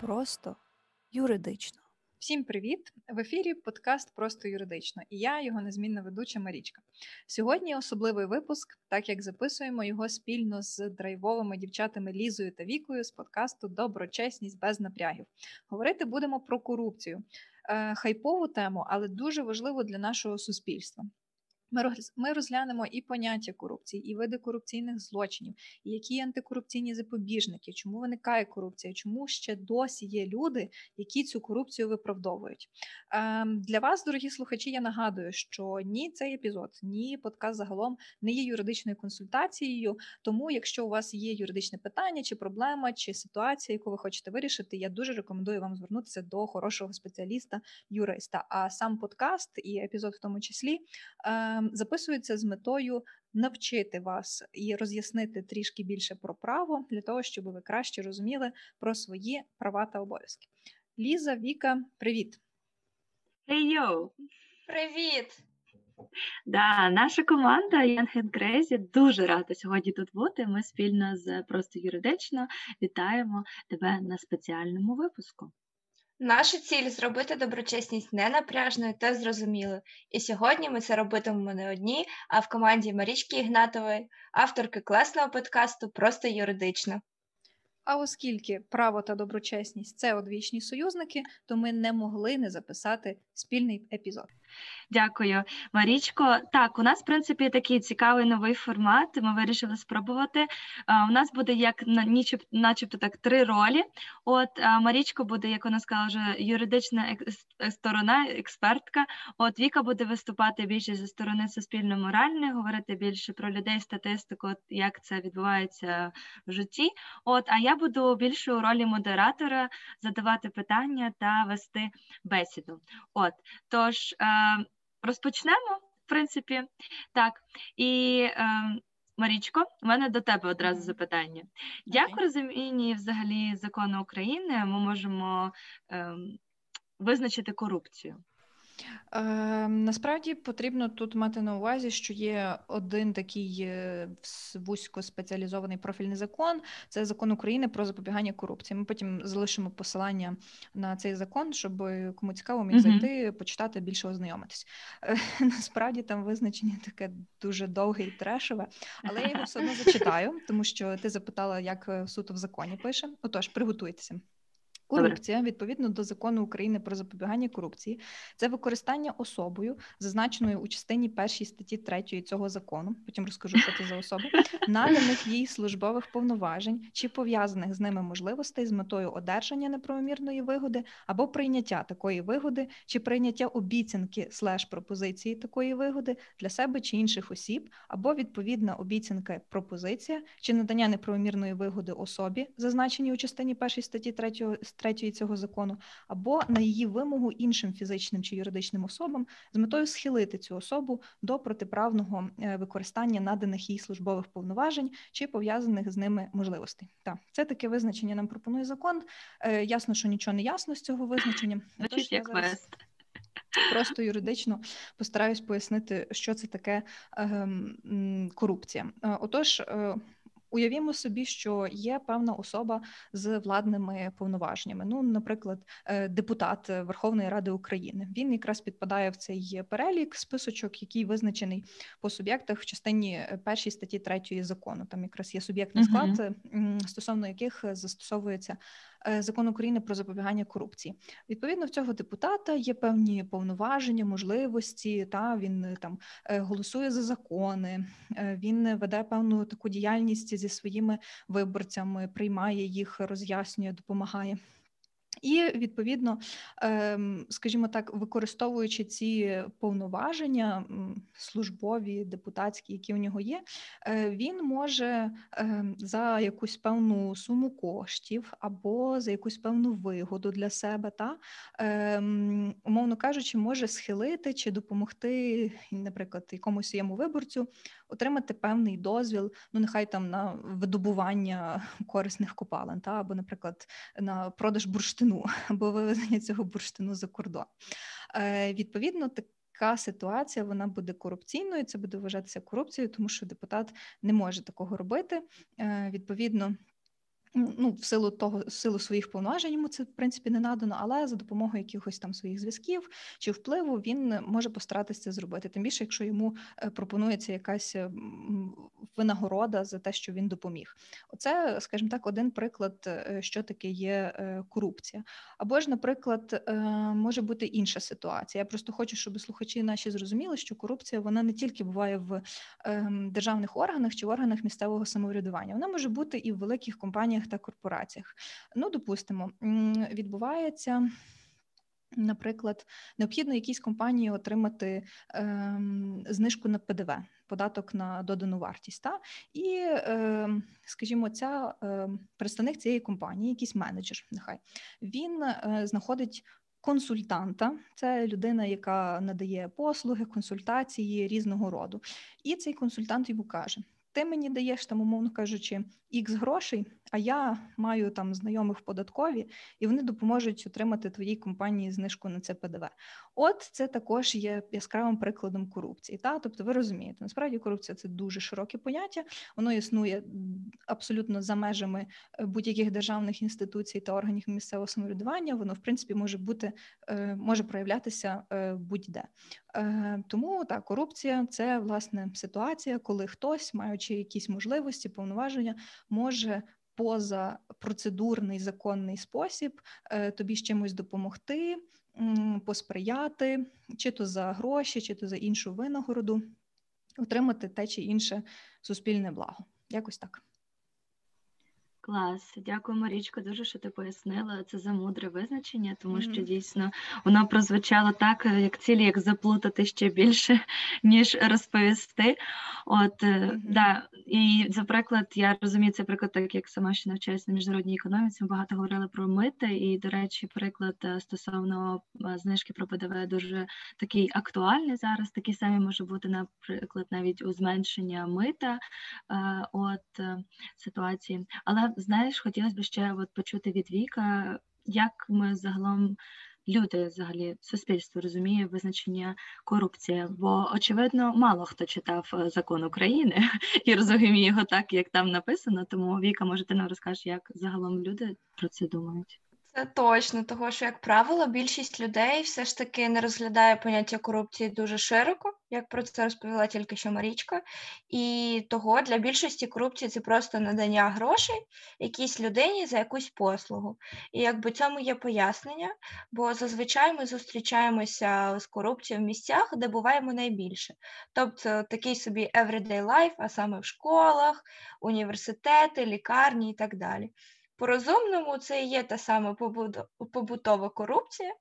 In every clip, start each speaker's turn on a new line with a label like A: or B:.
A: Просто юридично.
B: Всім привіт! В ефірі подкаст Просто юридично і я, його незмінна ведуча Марічка. Сьогодні особливий випуск, так як записуємо його спільно з драйвовими дівчатами Лізою та Вікою з подкасту Доброчесність без напрягів. Говорити будемо про корупцію. Е, хайпову тему, але дуже важливу для нашого суспільства. Ми розглянемо і поняття корупції, і види корупційних злочинів, і які антикорупційні запобіжники, чому виникає корупція, чому ще досі є люди, які цю корупцію виправдовують. Ем, для вас, дорогі слухачі, я нагадую, що ні цей епізод, ні подкаст загалом не є юридичною консультацією. Тому, якщо у вас є юридичне питання, чи проблема, чи ситуація, яку ви хочете вирішити, я дуже рекомендую вам звернутися до хорошого спеціаліста, юриста. А сам подкаст і епізод, в тому числі. Ем, записується з метою навчити вас і роз'яснити трішки більше про право для того, щоб ви краще розуміли про свої права та обов'язки. Ліза, Віка, привіт.
C: Hey, yo!
D: Привіт!
C: Да, наша команда Young and Crazy дуже рада сьогодні тут бути. Ми спільно з просто юридично вітаємо тебе на спеціальному випуску.
D: Наша ціль зробити доброчесність ненапряжною та зрозумілою. І сьогодні ми це робитимемо не одні, а в команді Марічки Ігнатової, авторки класного подкасту Просто юридично.
B: А оскільки право та доброчесність це одвічні союзники, то ми не могли не записати спільний епізод.
C: Дякую, Марічко. Так, у нас, в принципі, такий цікавий новий формат. Ми вирішили спробувати. У нас буде як начебто так три ролі. От Марічко буде, як вона сказала, вже юридична сторона, експертка. От Віка буде виступати більше зі сторони суспільно-моральної, говорити більше про людей, статистику, як це відбувається в житті. От, а я буду більше у ролі модератора задавати питання та вести бесіду. От тож. Розпочнемо, в принципі, так. І е, Марічко, у мене до тебе одразу запитання. Okay. Як у розумінні взагалі закону України ми можемо е, визначити корупцію?
B: Е, Насправді потрібно тут мати на увазі, що є один такий е, вузько спеціалізований профільний закон. Це закон України про запобігання корупції. Ми потім залишимо посилання на цей закон, щоб кому цікаво міг зайти, почитати більше ознайомитись. Е, насправді там визначення таке дуже довге і трешове, але я його все одно зачитаю, тому що ти запитала, як е, суто в законі пише. Отож, приготуйтеся. Корупція відповідно до закону України про запобігання корупції це використання особою, зазначеною у частині першій статті 3 цього закону. Потім розкажу, що це за особи, наданих їй службових повноважень чи пов'язаних з ними можливостей з метою одержання неправомірної вигоди або прийняття такої вигоди, чи прийняття обіцянки слеш пропозиції такої вигоди для себе чи інших осіб, або відповідна обіцянка пропозиція чи надання неправомірної вигоди особі, зазначеній у частині першій статті 3 третьої цього закону, або на її вимогу іншим фізичним чи юридичним особам з метою схилити цю особу до протиправного е, використання наданих їй службових повноважень чи пов'язаних з ними можливостей. Так, це таке визначення нам пропонує закон. Е, ясно, що нічого не ясно з цього визначення.
C: Тож я зараз
B: Просто юридично постараюсь пояснити, що це таке е, корупція. Е, отож, Уявімо собі, що є певна особа з владними повноваженнями. Ну, наприклад, е, депутат Верховної Ради України. Він якраз підпадає в цей перелік списочок, який визначений по суб'єктах в частині першій статті третьої закону. Там якраз є суб'єктний склад, uh-huh. стосовно яких застосовується Е, закон України про запобігання корупції. Відповідно, в цього депутата є певні повноваження, можливості. Та він е, там е, голосує за закони, він веде певну таку діяльність зі своїми виборцями, приймає їх, роз'яснює, допомагає. І відповідно, ем, скажімо так, використовуючи ці повноваження службові, депутатські, які у нього є, е, він може ем, за якусь певну суму коштів або за якусь певну вигоду для себе, та ем, умовно кажучи, може схилити чи допомогти, наприклад, якомусь своєму виборцю отримати певний дозвіл, ну нехай там на видобування корисних копалин, та або, наприклад, на продаж бурштину або вивезення цього бурштину за кордон. Е, Відповідно, так. Така ситуація вона буде корупційною, це буде вважатися корупцією, тому що депутат не може такого робити. Е, Відповідно, ну, в силу того, в силу своїх повноважень йому це в принципі не надано, але за допомогою якихось там своїх зв'язків чи впливу він може постаратися це зробити. Тим більше, якщо йому е, пропонується якась е, винагорода за те, що він допоміг. Оце, скажімо так, один приклад, е, що таке є корупція. Або ж, наприклад, може бути інша ситуація. Я просто хочу, щоб слухачі наші зрозуміли, що корупція вона не тільки буває в ем, державних органах чи в органах місцевого самоврядування, вона може бути і в великих компаніях та корпораціях. Ну, допустимо, відбувається. Наприклад, необхідно якійсь компанії отримати ем, знижку на ПДВ, податок на додану вартість. Та? І, ем, скажімо, ця ем, представник цієї компанії, якийсь менеджер, нехай він е, знаходить консультанта, це людина, яка надає послуги, консультації різного роду. І цей консультант йому каже: ти мені даєш там, умовно кажучи, ікс грошей, а я маю там знайомих в податкові, і вони допоможуть отримати твоїй компанії знижку на це ПДВ. От це також є яскравим прикладом корупції. Та? Тобто, ви розумієте, насправді корупція це дуже широке поняття, воно існує абсолютно за межами е, будь-яких державних інституцій та органів місцевого самоврядування. Воно, в принципі, може бути е, може проявлятися е, будь-де. Тому так, корупція це власне ситуація, коли хтось, маючи якісь можливості, повноваження, може поза процедурний законний спосіб е, тобі з чимось допомогти, посприяти, чи то за гроші, чи то за іншу винагороду, отримати те чи інше суспільне благо. Якось так.
C: Клас, дякую, Марічко, дуже що ти пояснила це за мудре визначення, тому що дійсно воно прозвучало так, е, як цілі, як заплутати ще більше, ніж розповісти. От
B: Мгм.
C: да, і за приклад, я розумію цей приклад, так як сама ще навчаюся на міжнародній економіці. Ми багато говорили про мити, і, до речі, приклад е, стосовно знижки про ПДВ дуже такий актуальний зараз. Такий самий може бути, наприклад, навіть у зменшення мита. От ситуації. Але знаєш, хотілося б ще от почути від Віка, як ми загалом. Люди, взагалі, суспільство розуміє визначення корупції, бо очевидно мало хто читав е, закон України і розуміє його так, як там написано. Тому Віка, може, ти нам розкажеш, як загалом люди про це думають?
D: Це точно, того що, як правило, більшість людей все ж таки не розглядає поняття корупції дуже широко, як про це розповіла тільки що Марічка. І того для більшості корупції це просто надання грошей якійсь людині за якусь послугу. І якби цьому є пояснення, бо зазвичай ми зустрічаємося з корупцією в місцях, де буваємо найбільше. Тобто такий собі everyday life, а саме в школах, університети, лікарні і так далі. По-розумному це і є та сама побутова корупція,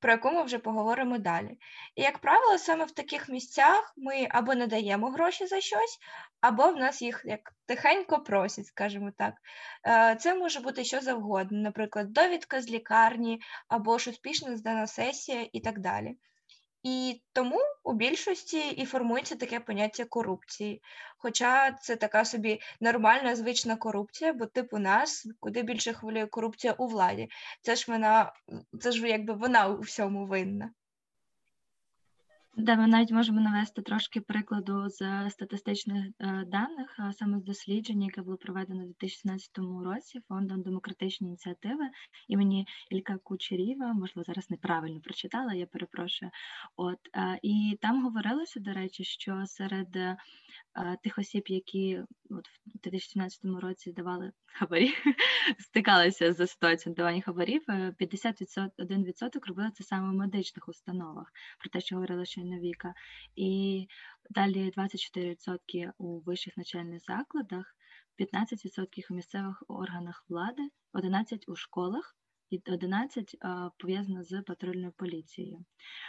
D: про яку ми вже поговоримо далі. І, як правило, саме в таких місцях ми або не даємо гроші за щось, або в нас їх як тихенько просять, скажімо так. Е, Це може бути що завгодно, наприклад, довідка з лікарні, або ж успішно здана сесія і так далі. І тому у більшості і формується таке поняття корупції. Хоча це така собі нормальна звична корупція, бо типу нас куди більше хвилює корупція у владі. Це ж вона, це ж якби вона у всьому винна.
C: Де ми навіть можемо навести трошки прикладу з статистичних е, даних, а саме з дослідження, яке було проведено у 2017 році фондом демократичні ініціативи імені Ілька Кучеріва. Можливо, зараз неправильно прочитала, я перепрошую. От е, і там говорилося, до речі, що серед е, тих осіб, які от в 2017 році давали хабарі, стикалися з ситуацією давання хабарів, е, 51% робили це саме в медичних установах, про те, що говорила щойно Віка. І далі 24% у вищих навчальних закладах, 15% у місцевих органах влади, 11% у школах. І 11 пов'язано з патрульною поліцією.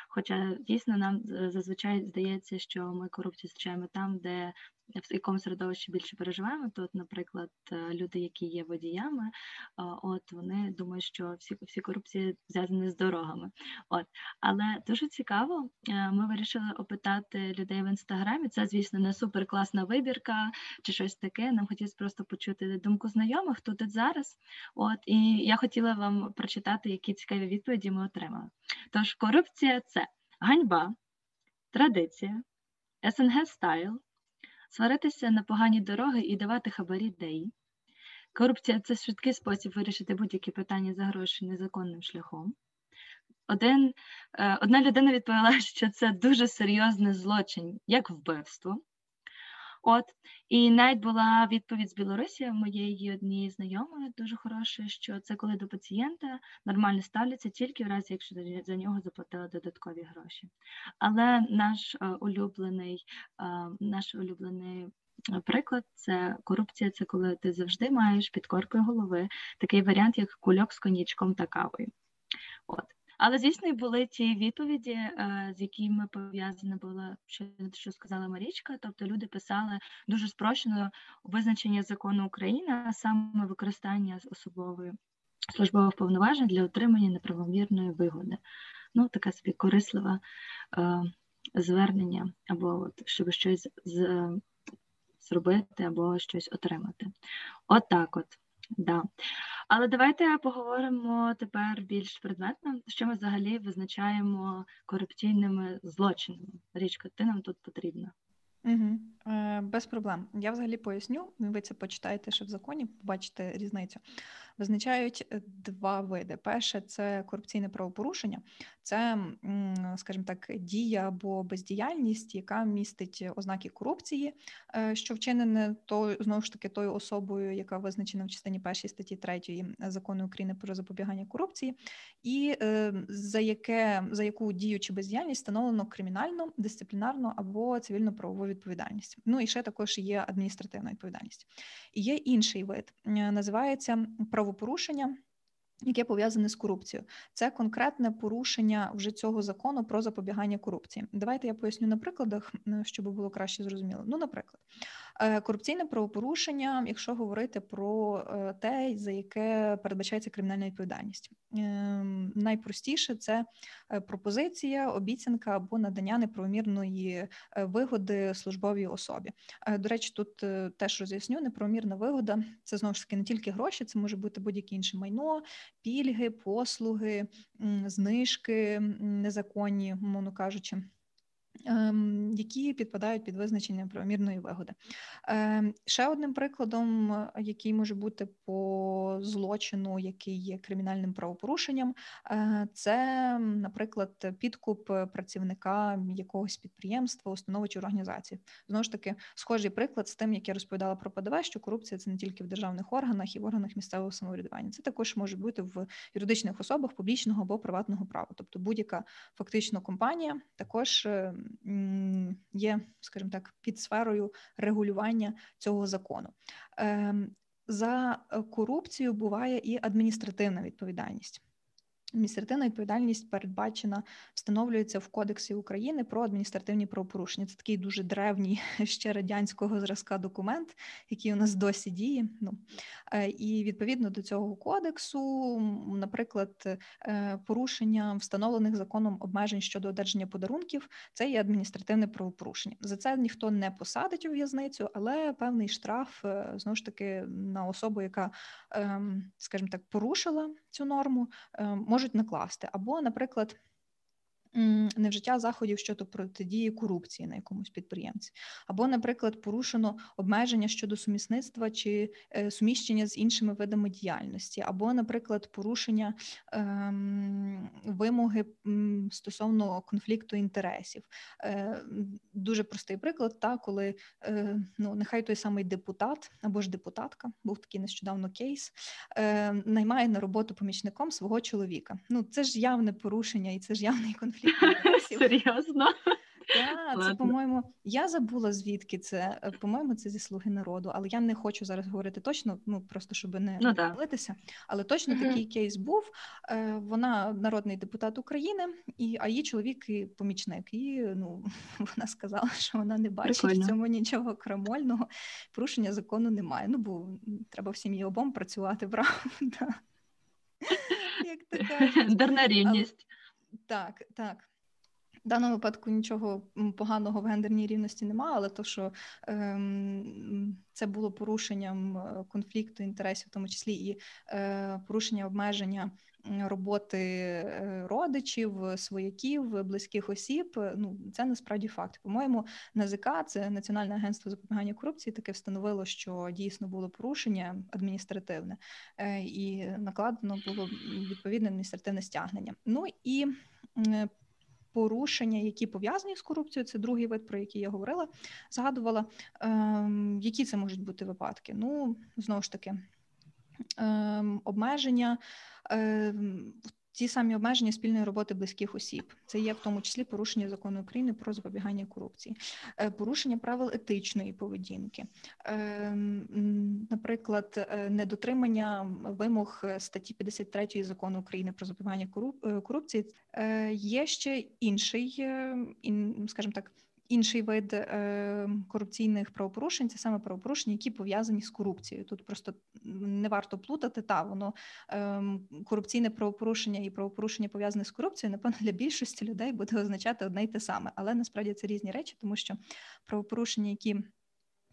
C: Хоча дійсно нам зазвичай здається, що ми корупцію зустрічаємо там, де в якому середовищі більше переживаємо. То, от, наприклад, е, люди, які є водіями, от вони думають, що всі всі корупції зв'язані з дорогами. От, але дуже цікаво, е, ми вирішили опитати людей в інстаграмі. Це, звісно, не супер класна вибірка чи щось таке. Нам хотілося просто почути думку знайомих тут і зараз. От і я хотіла вам прочитати, які цікаві відповіді ми отримали. Тож, корупція це ганьба, традиція, СНГ стайл, сваритися на погані дороги і давати хабарі ДЕІ, Корупція це швидкий спосіб вирішити будь-які питання за гроші незаконним шляхом. Один, е, одна людина відповіла, що це дуже серйозний злочин, як вбивство. От, і навіть була відповідь з Білорусі моєї однієї знайомої дуже хорошої, що це коли до пацієнта нормально ставляться тільки в разі, якщо за- нього заплатили додаткові гроші. Але наш е, улюблений, е, наш улюблений е, приклад це корупція, це коли ти завжди маєш під коркою голови такий варіант, як кульок з коньячком та кавою. От. Але, звісно, і були ті відповіді, е, з якими пов'язане було, що, що сказала Марічка. Тобто люди писали дуже спрощено визначення закону України, а саме використання особової службових повноважень для отримання неправомірної вигоди. Ну, така собі корислива е, звернення, або от, щоб щось з, зробити, або щось отримати. От так от. Да. Але давайте поговоримо тепер більш предметно, що ми взагалі визначаємо корупційними злочинами. Річка, ти нам тут потрібна.
B: Угу. Е, без проблем. Я взагалі поясню. Ви це почитаєте ще в законі, побачите різницю. Визначають е, два види. Перше це корупційне правопорушення, це, скажімо так, дія або бездіяльність, яка містить ознаки корупції, е, що вчинене то знову ж таки тою особою, яка визначена в частині першій статті 3 закону України про запобігання корупції, і за яке за яку дію чи бездіяльність встановлено кримінальну, дисциплінарну або цивільно-правову відповідальність. Ну і ще також є адміністративна відповідальність. І є інший вид, е, називається правопорушення. Яке пов'язане з корупцією, це конкретне порушення вже цього закону про запобігання корупції. Давайте я поясню на прикладах, е, щоб було краще зрозуміло. Ну, наприклад, корупційне правопорушення, якщо говорити про е, те, за яке передбачається кримінальна відповідальність, Ем, найпростіше це е, пропозиція, обіцянка або надання неправомірної е, вигоди службовій особі. Е, До речі, тут е, теж роз'ясню, неправомірна вигода це знову ж таки не тільки гроші, це може бути будь-яке інше майно, пільги, послуги, знижки незаконні, мовно кажучи. Ем, Які підпадають під визначення правомірної вигоди. Ем, Ще одним прикладом, який може бути по злочину, який є кримінальним правопорушенням, е, це, наприклад, підкуп працівника якогось підприємства, установи чи організації. Знову ж таки, схожий приклад з тим, як я розповідала про ПДВ, що корупція це не тільки в державних органах і в органах місцевого самоврядування. Це також може бути в юридичних особах публічного або приватного права. Тобто будь-яка фактично компанія також е, є, скажімо так, під сферою регулювання цього закону. Ем, За корупцію буває і адміністративна відповідальність. Адміністративна відповідальність передбачена, встановлюється в Кодексі України про адміністративні правопорушення. Це такий дуже древній ще радянського зразка документ, який у нас досі діє. Ну е, і відповідно до цього кодексу, наприклад, е, порушення встановлених законом обмежень щодо одержання подарунків, це є адміністративне правопорушення. За це ніхто не посадить у в'язницю, але певний штраф е, знову ж таки на особу, яка, ем, скажімо так, порушила цю норму, е, можуть накласти. Або, наприклад, невжиття заходів щодо протидії корупції на якомусь підприємці, або, наприклад, порушено обмеження щодо сумісництва чи е, суміщення з іншими видами діяльності, або, наприклад, порушення ем, вимоги стосовно конфлікту інтересів. Е, Дуже простий приклад, та коли е, ну нехай той самий депутат або ж депутатка, був такий нещодавно кейс, е, наймає на роботу помічником свого чоловіка. Ну це ж явне порушення і це ж явний конфлікт інтересів.
C: Серйозно?
B: Так, це, по-моєму, я забула звідки це. Е, По-моєму, це зі слуги народу, але я не хочу зараз говорити точно, ну просто щоб не
C: Ну
B: помилитися. Але точно
D: Мгм.
B: такий кейс був. Е, Вона народний депутат України, і а її чоловік і помічник. І ну вона сказала, що вона не бачить
C: Прикольно.
B: в цьому нічого крамольного. Порушення закону немає. Ну бо треба в сім'ї обом працювати, правда? Як кажуть.
C: Дарна рівність.
B: Так, так. В даному випадку нічого поганого в гендерній рівності немає, але то, що ем, це було порушенням е, конфлікту інтересів, в тому числі і е, порушення обмеження роботи е, родичів, свояків, близьких осіб. е, Ну це насправді факт. По-моєму, НАЗК, це Національне агентство запобігання корупції, таке встановило, що дійсно було порушення адміністративне, і накладено було відповідне адміністративне стягнення. Ну і порушення, які пов'язані з корупцією, це другий вид, про який я говорила, згадувала. Ем, які це можуть бути випадки? Ну, знову ж таки, ем, обмеження. Ті самі обмеження спільної роботи близьких осіб, це є в тому числі порушення закону України про запобігання корупції, Е, порушення правил етичної поведінки, Ем, наприклад, е, недотримання вимог статті 53 закону України про запобігання е, корупції. Є ще інший, скажімо так, інший вид е, корупційних правопорушень це саме правопорушення, які пов'язані з корупцією. Тут просто не варто плутати та воно е, корупційне правопорушення і правопорушення пов'язане з корупцією, напевно, для більшості людей буде означати одне й те саме, але насправді це різні речі, тому що правопорушення, які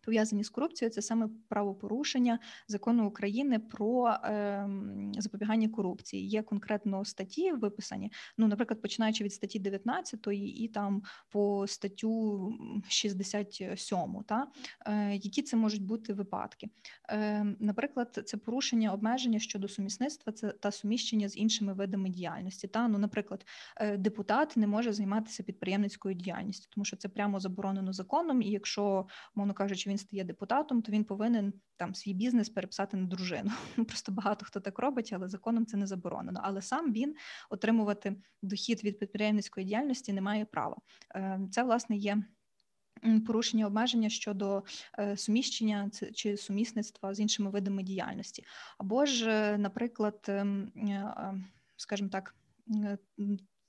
B: пов'язані з корупцією, це саме правопорушення закону України про ем, запобігання корупції. Є конкретно статті виписані. Ну, наприклад, починаючи від статті 19 і там по статтю м, 67, та е, які це можуть бути випадки. Е, Наприклад, це порушення обмеження щодо сумісництва це та суміщення з іншими видами діяльності. Та ну, наприклад, е, депутат не може займатися підприємницькою діяльністю, тому що це прямо заборонено законом. І якщо, мовно кажучи, він стає депутатом, то він повинен там свій бізнес переписати на дружину. Ну, Просто багато хто так робить, але законом це не заборонено. Але сам він отримувати дохід від підприємницької діяльності не має права. Е, Це власне є. Порушення обмеження щодо е, суміщення чи сумісництва з іншими видами діяльності, або ж, е, наприклад, ем, е, е, скажімо так,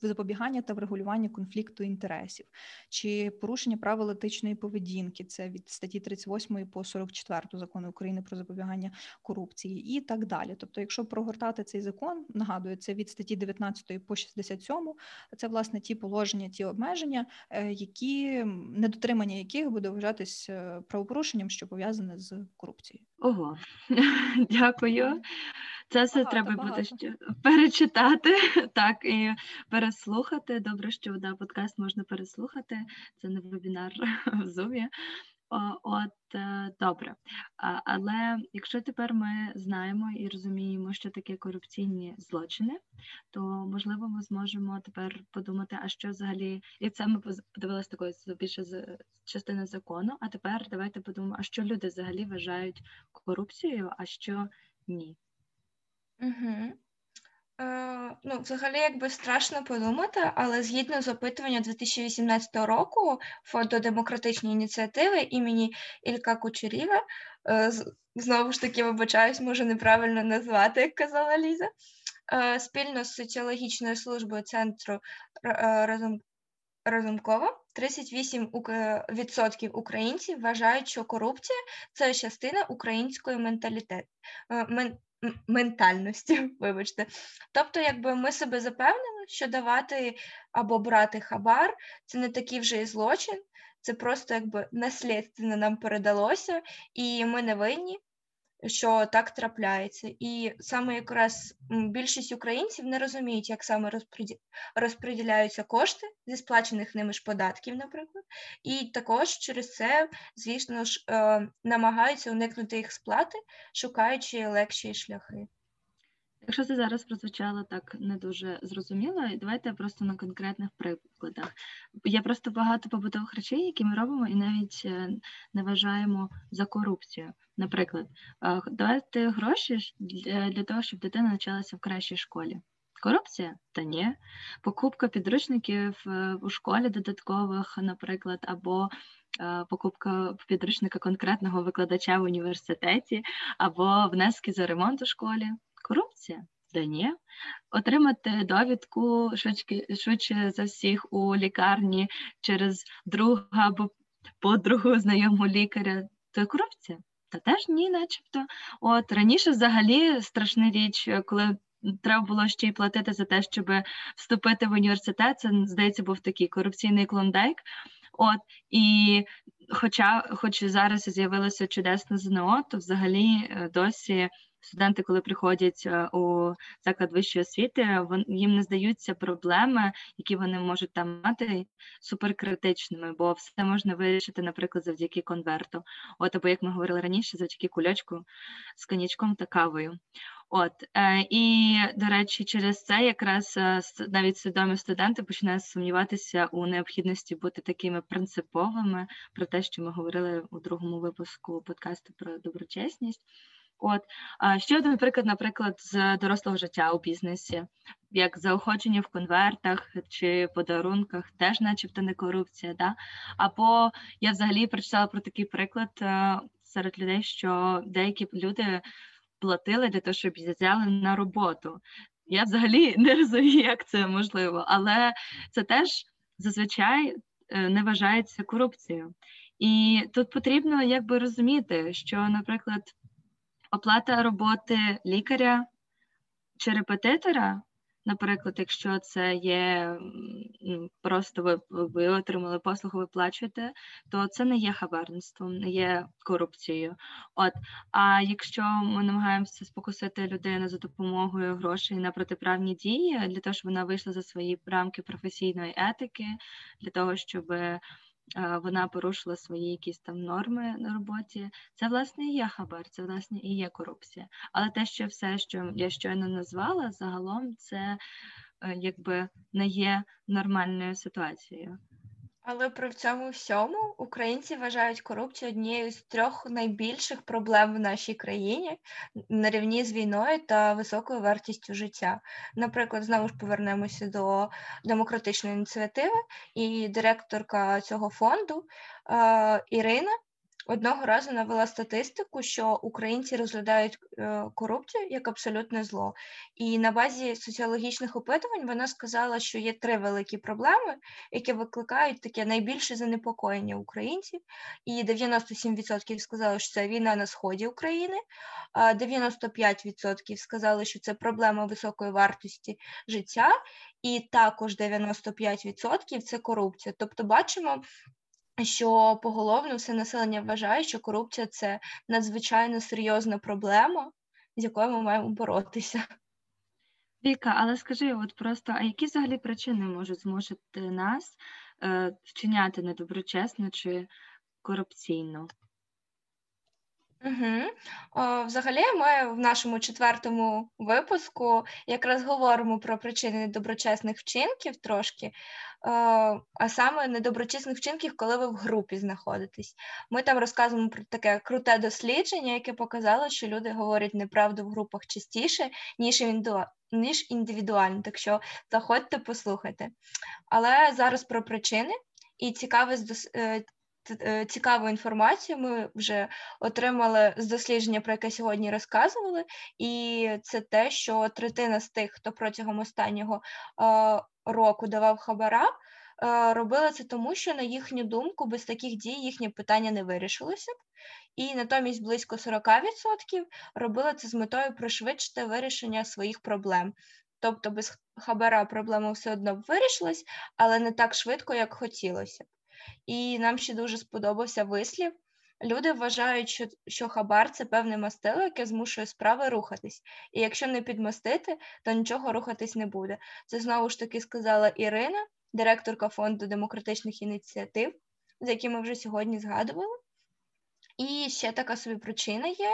B: запобігання та врегулювання конфлікту інтересів, чи порушення правил етичної поведінки, це від статті 38 по 44 закону України про запобігання корупції, і так далі. Тобто, якщо прогортати цей закон, нагадую, це від статті 19 по 67, це власне ті положення, ті обмеження, е, які недотримання яких буде вважатись е, правопорушенням, що пов'язане з корупцією.
C: Ого, дякую. Це все
B: Багато,
C: треба буде ще перечитати, так, і переслухати. Добре, що да, подкаст можна переслухати. Це не вебінар в Zoom. От е, добре. Але якщо тепер ми знаємо і розуміємо, що таке корупційні злочини, то можливо ми зможемо тепер подумати, а що взагалі, і це ми подивилися такої з- більше з частини закону. А тепер давайте подумаємо, а що люди взагалі вважають корупцією, а що ні.
D: Угу. Е, ну, взагалі, якби страшно подумати, але згідно з опитування 2018 року Фонду демократичної ініціативи імені Ілька Кучеріва, е, знову ж таки, вибачаюсь, можу неправильно назвати, як казала Ліза, е, спільно з соціологічною службою центру Р- е, Разумкова 38% українців вважають, що корупція це частина української менталітет, е, мен, м- ментальності. Вибачте. Тобто, якби ми себе запевнили, що давати або брати хабар це не такий вже і злочин, це просто якби наслідственно нам передалося, і ми не винні, що так трапляється. І саме якраз більшість українців не розуміють, як саме розподіляються кошти зі сплачених ними ж податків, наприклад, і також через це, звісно ж, е, намагаються уникнути їх сплати, шукаючи легші шляхи.
C: Якщо це зараз прозвучало так не дуже зрозуміло, давайте просто на конкретних прикладах. Є просто багато побутових речей, які ми робимо, і навіть не вважаємо за корупцію. Наприклад, е, давати гроші для, для того, щоб дитина навчалася в кращій школі. Корупція? Та ні. Покупка підручників е, у школі додаткових, наприклад, або е, покупка підручника конкретного викладача в університеті, або внески за ремонт у школі. Корупція? Да ні. Отримати довідку швидше, швидше за всіх у лікарні через друга або подругу знайому лікаря. Це корупція? Та теж ні, начебто. От раніше взагалі страшна річ, коли треба було ще й платити за те, щоб вступити в університет. Це, здається, був такий корупційний клондайк. От і хоча, хоч зараз з'явилося чудесне ЗНО, то взагалі е, досі студенти, коли приходять е, у заклад вищої освіти, вон- їм не здаються проблеми, які вони можуть там мати, суперкритичними, бо все можна вирішити, наприклад, завдяки конверту. От, або як ми говорили раніше, завдяки кульочку з коньячком та кавою. От е, і до речі, через це якраз е, навіть свідомі студенти починають сумніватися у необхідності бути такими принциповими про те, що ми говорили у другому випуску подкасту про доброчесність. От ще один приклад, наприклад, з дорослого життя у бізнесі, як заохочення в конвертах чи подарунках, теж, начебто, не корупція. Да? Або я взагалі прочитала про такий приклад е, серед людей, що деякі люди платили для того, щоб взяли на роботу. Я взагалі не розумію, як це можливо, але це теж зазвичай е, не вважається корупцією. І тут потрібно якби розуміти, що, наприклад, оплата роботи лікаря чи репетитора, наприклад, якщо це є просто ви, ви отримали послугу, ви плачуєте, то це не є хабарництвом, не є корупцією. От, а якщо ми намагаємося спокусити людину за допомогою грошей на протиправні дії, для того, щоб вона вийшла за свої рамки професійної етики, для того, щоб вона порушила свої якісь там норми на роботі, це власне і є хабар, це власне і є корупція. Але те, що все, що я щойно назвала, загалом це е, якби не є нормальною ситуацією.
D: Але при цьому всьому українці вважають корупцію однією з трьох найбільших проблем в нашій країні на рівні з війною та високою вартістю життя. Наприклад, знову ж повернемося до демократичної ініціативи, і директорка цього фонду е, Ірина. Одного разу навела статистику, що українці розглядають е, корупцію як абсолютне зло. І на базі соціологічних опитувань вона сказала, що є три великі проблеми, які викликають таке найбільше занепокоєння українців. І 97% сказали, що це війна на сході України, а 95% сказали, що це проблема високої вартості життя, і також 95% це корупція. Тобто, бачимо. Що поголовно все населення вважає, що корупція це надзвичайно серйозна проблема, з якою ми маємо боротися.
C: Віка, але скажи, от просто, а які взагалі причини можуть змусити нас е, вчиняти недоброчесно чи корупційно?
D: Угу. О, взагалі, ми в нашому четвертому випуску якраз говоримо про причини недоброчесних вчинків трошки, е, а саме недоброчесних вчинків, коли ви в групі знаходитесь. Ми там розказуємо про таке круте дослідження, яке показало, що люди говорять неправду в групах частіше, ніж. Ніж індивідуально, так що заходьте, послухайте. Але зараз про причини і цікаве цікаву інформацію ми вже отримали з дослідження, про яке сьогодні розказували, і це те, що третина з тих, хто протягом останнього е, року давав хабара, е, робили це тому, що на їхню думку без таких дій їхнє питання не вирішилося. І натомість близько 40% робили це з метою пришвидшити вирішення своїх проблем. Тобто без хабара проблема все одно вирішилась, але не так швидко, як хотілося б. І нам ще дуже сподобався вислів. Люди вважають, що, що хабар це певне мастило, яке змушує справи рухатись. І якщо не підмастити, то нічого рухатись не буде. Це знову ж таки сказала Ірина, директорка фонду демократичних ініціатив, за які ми вже сьогодні згадували. І ще така собі причина є: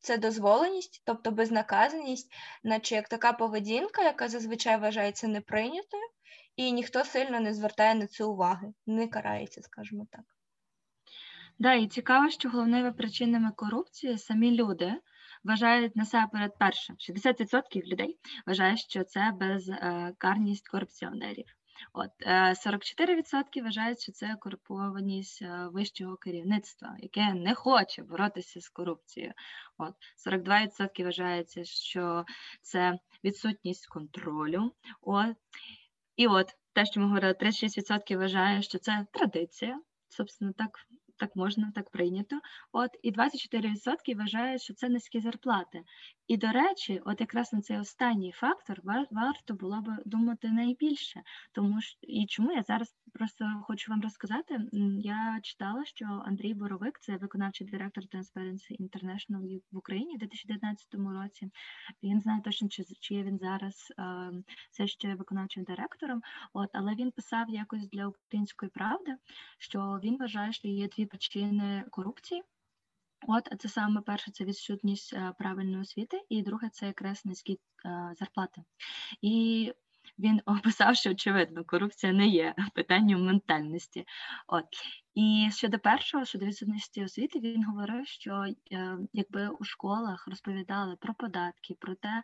D: це дозволеність, тобто безнаказаність, наче як така поведінка, яка зазвичай вважається неприйнятою, і ніхто сильно не звертає на це уваги, не карається, скажімо так.
C: Да, і цікаво, що головними причинами корупції самі люди вважають насамперед перше, 60% людей вважають, що це безкарність корупціонерів. От е, 44% вважають, що це корумпованість е, вищого керівництва, яке не хоче боротися з корупцією. От 42% вважається, що це відсутність контролю. От і от те, що ми говорили, 36% вважає, що це традиція. Собственно, так так можна, так прийнято. От і 24% вважають, що це низькі зарплати. І до речі, от якраз на цей останній фактор вар- варто було би думати найбільше, тому що і чому я зараз просто хочу вам розказати. Я читала, що Андрій Боровик, це виконавчий директор Transparency International в- в Україні у 2019 році. Він знає точно, чи, чи є він зараз все ще виконавчим директором. От, але він писав якось для української правди, що він вважає, що є дві причини корупції. От це саме перше, це відсутність е, правильної освіти, і друге це якраз низькі е, зарплати. І він описав, що очевидно, корупція не є питанням ментальності. От і щодо першого, щодо відсутності освіти, він говорив, що е, якби у школах розповідали про податки, про те,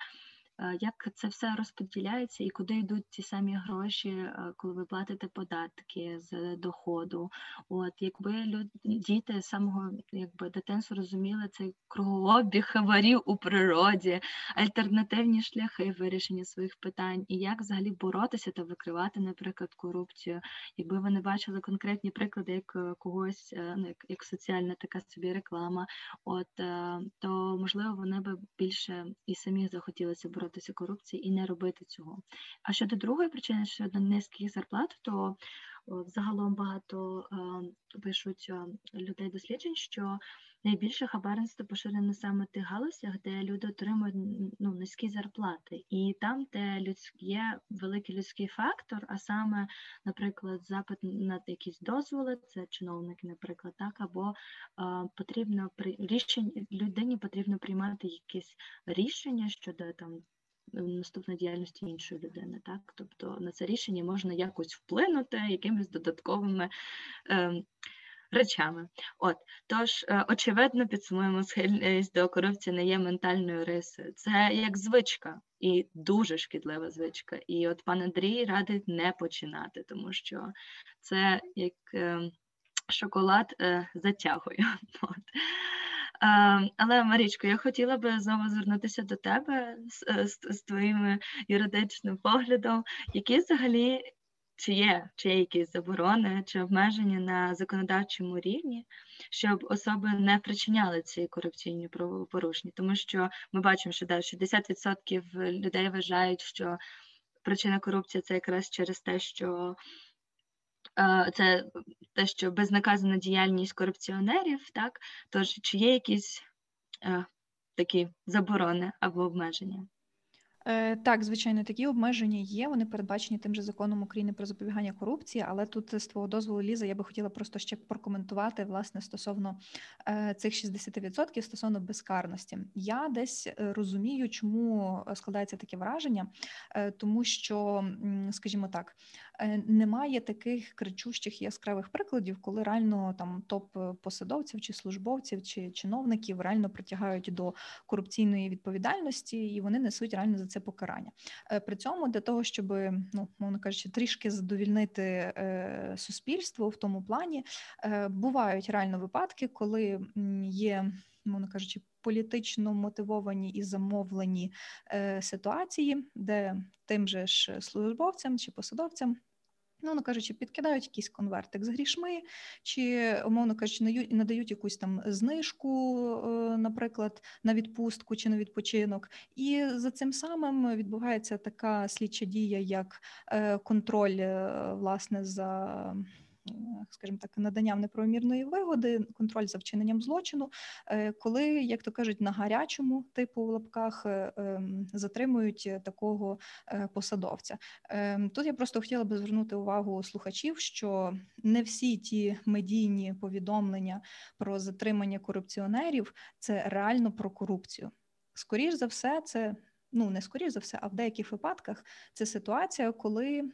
C: як це все розподіляється і куди йдуть ті самі гроші, е, коли ви платите податки з доходу. От якби люд, діти з самого якби дитинства розуміли цей кругообіг хабарів у природі, альтернативні шляхи вирішення своїх питань, і як взагалі боротися та викривати, наприклад, корупцію, якби вони бачили конкретні приклади, як е, когось, е, ну як, як соціальна така собі реклама, от е, то можливо вони би більше і самі захотілося боротися корупцією і не робити цього. А щодо другої причини, щодо низьких зарплат, то о, Загалом багато е, пишуть е, людей досліджень, що найбільше хабарництво поширене саме в тих галузях, де люди отримують ну, низькі зарплати, і там, де людсь... є великий людський фактор, а саме, наприклад, запит на якісь дозволи, це чиновники, наприклад, так, або е, потрібно при рішень людині потрібно приймати якісь рішення щодо там наступної діяльності іншої людини, так тобто на це рішення можна якось вплинути якимись додатковими ем, речами. От тож, е, очевидно, підсумуємо схильність до корупції не є ментальною рисою. Це як звичка, і дуже шкідлива звичка. І от пан Андрій радить не починати, тому що це як ем, шоколад е, затягує. От. Е, але Марічко, я хотіла би знову звернутися до тебе з, е, з, з твоїм юридичним поглядом, які взагалі чи є, чи є якісь заборони чи обмеження на законодавчому рівні, щоб особи не причиняли ці корупційні правопорушення, тому що ми бачимо, що да, 60% людей вважають, що причина корупції це якраз через те, що е, це те, що безнаказана діяльність корупціонерів, так тож чи є якісь е, такі заборони або обмеження?
B: Е, Так, звичайно, такі обмеження є. Вони передбачені тим же законом України про запобігання корупції. Але тут з твого дозволу, Ліза, я би хотіла просто ще прокоментувати власне стосовно е, цих 60% стосовно безкарності. Я десь е, розумію, чому складається таке враження, е, тому що, скажімо так, е, немає таких кричущих яскравих прикладів, коли реально там топ посадовців чи службовців чи чиновників реально притягають до корупційної відповідальності, і вони несуть реально за це покарання. Е, При цьому для того, щоб, ну мовно кажучи, трішки задовільнити е, суспільство в тому плані, е, бувають реально випадки, коли є, мовно кажучи, політично мотивовані і замовлені е, ситуації, де тим же ж службовцям чи посадовцям. Ну, ну кажучи, підкидають якийсь конвертик з грішми, чи, умовно кажучи, надають якусь там знижку, е, наприклад, на відпустку чи на відпочинок. І за цим самим відбувається така слідча дія, як е, контроль, е, власне, за. Е, Скажімо так, наданням неправомірної вигоди, контроль за вчиненням злочину, е, коли, як то кажуть, на гарячому типу в лапках е, ем, затримують такого посадовця. Ем, Тут я просто хотіла би звернути увагу слухачів, що не всі ті медійні повідомлення про затримання корупціонерів це реально про корупцію. Скоріш за все, це ну не скоріш за все, а в деяких випадках це ситуація, коли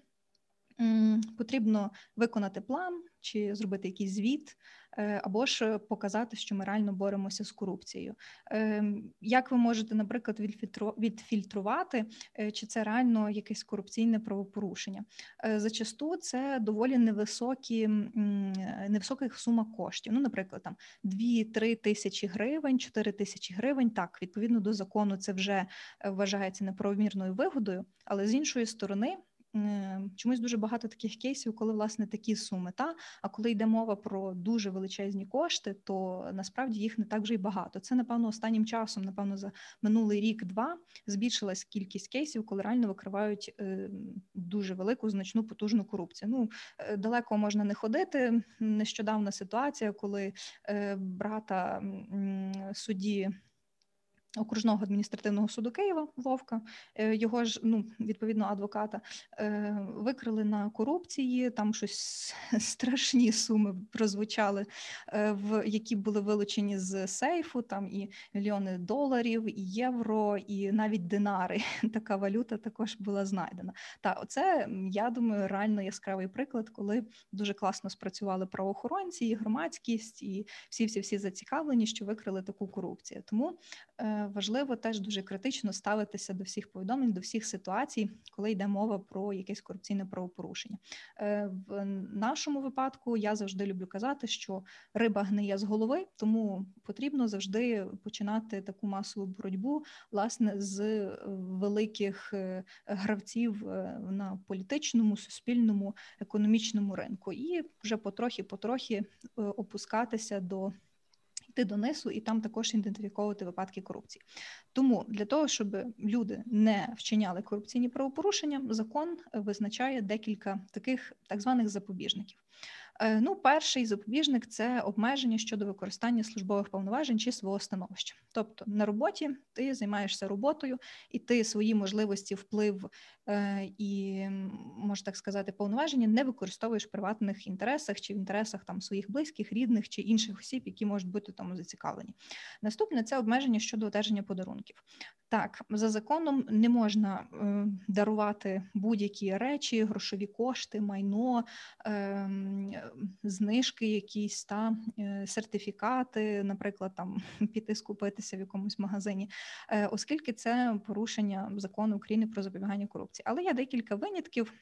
B: потрібно виконати план чи зробити якийсь звіт, е, або ж показати, що ми реально боремося з корупцією. Ем, Як ви можете, наприклад, відфільтрувати, е, чи це реально якесь корупційне правопорушення? Е, Зачасту це доволі невисокі, м, невисока сума коштів. Ну, наприклад, там 2-3 тисячі гривень, 4 тисячі гривень. Так, відповідно до закону, це вже вважається неправомірною вигодою, але з іншої сторони. Е, чомусь дуже багато таких кейсів, коли власне такі суми. Та а коли йде мова про дуже величезні кошти, то насправді їх не так вже й багато. Це напевно останнім часом, напевно, за минулий рік-два збільшилась кількість кейсів, коли реально викривають е, дуже велику значну потужну корупцію. Ну е, далеко можна не ходити. Нещодавна ситуація, коли е, брата судді. Окружного адміністративного суду Києва Вовка, е, його ж ну відповідно адвоката е, викрили на корупції. Там щось страшні суми прозвучали, е, в які були вилучені з сейфу. Там і мільйони доларів, і євро, і навіть динари. Така валюта також була знайдена. Та оце я думаю, реально яскравий приклад, коли дуже класно спрацювали правоохоронці, і громадськість, і всі всі всі зацікавлені, що викрили таку корупцію. Тому важливо теж дуже критично ставитися до всіх повідомлень, до всіх ситуацій, коли йде мова про якесь корупційне правопорушення. Е, в нашому випадку я завжди люблю казати, що риба гниє з голови, тому потрібно завжди починати таку масову боротьбу власне з великих е, гравців е, на політичному, суспільному, економічному ринку, і вже потрохи-потрохи опускатися до йти донизу і там також ідентифіковувати випадки корупції. Тому для того, щоб люди не вчиняли корупційні правопорушення, закон визначає декілька таких так званих запобіжників. Е, ну, перший запобіжник це обмеження щодо використання службових повноважень чи свого становища. Тобто на роботі ти займаєшся роботою, і ти свої можливості, вплив е, і можна так сказати, повноваження не використовуєш в приватних інтересах чи в інтересах там своїх близьких, рідних чи інших осіб, які можуть бути тому зацікавлені. Наступне це обмеження щодо одержання подарунків. Так, за законом не можна е, дарувати будь-які речі, грошові кошти, майно, е, знижки, якісь та е, сертифікати, наприклад, там піти скупитися в якомусь магазині, е, оскільки це порушення закону України про запобігання корупції. Але є декілька винятків.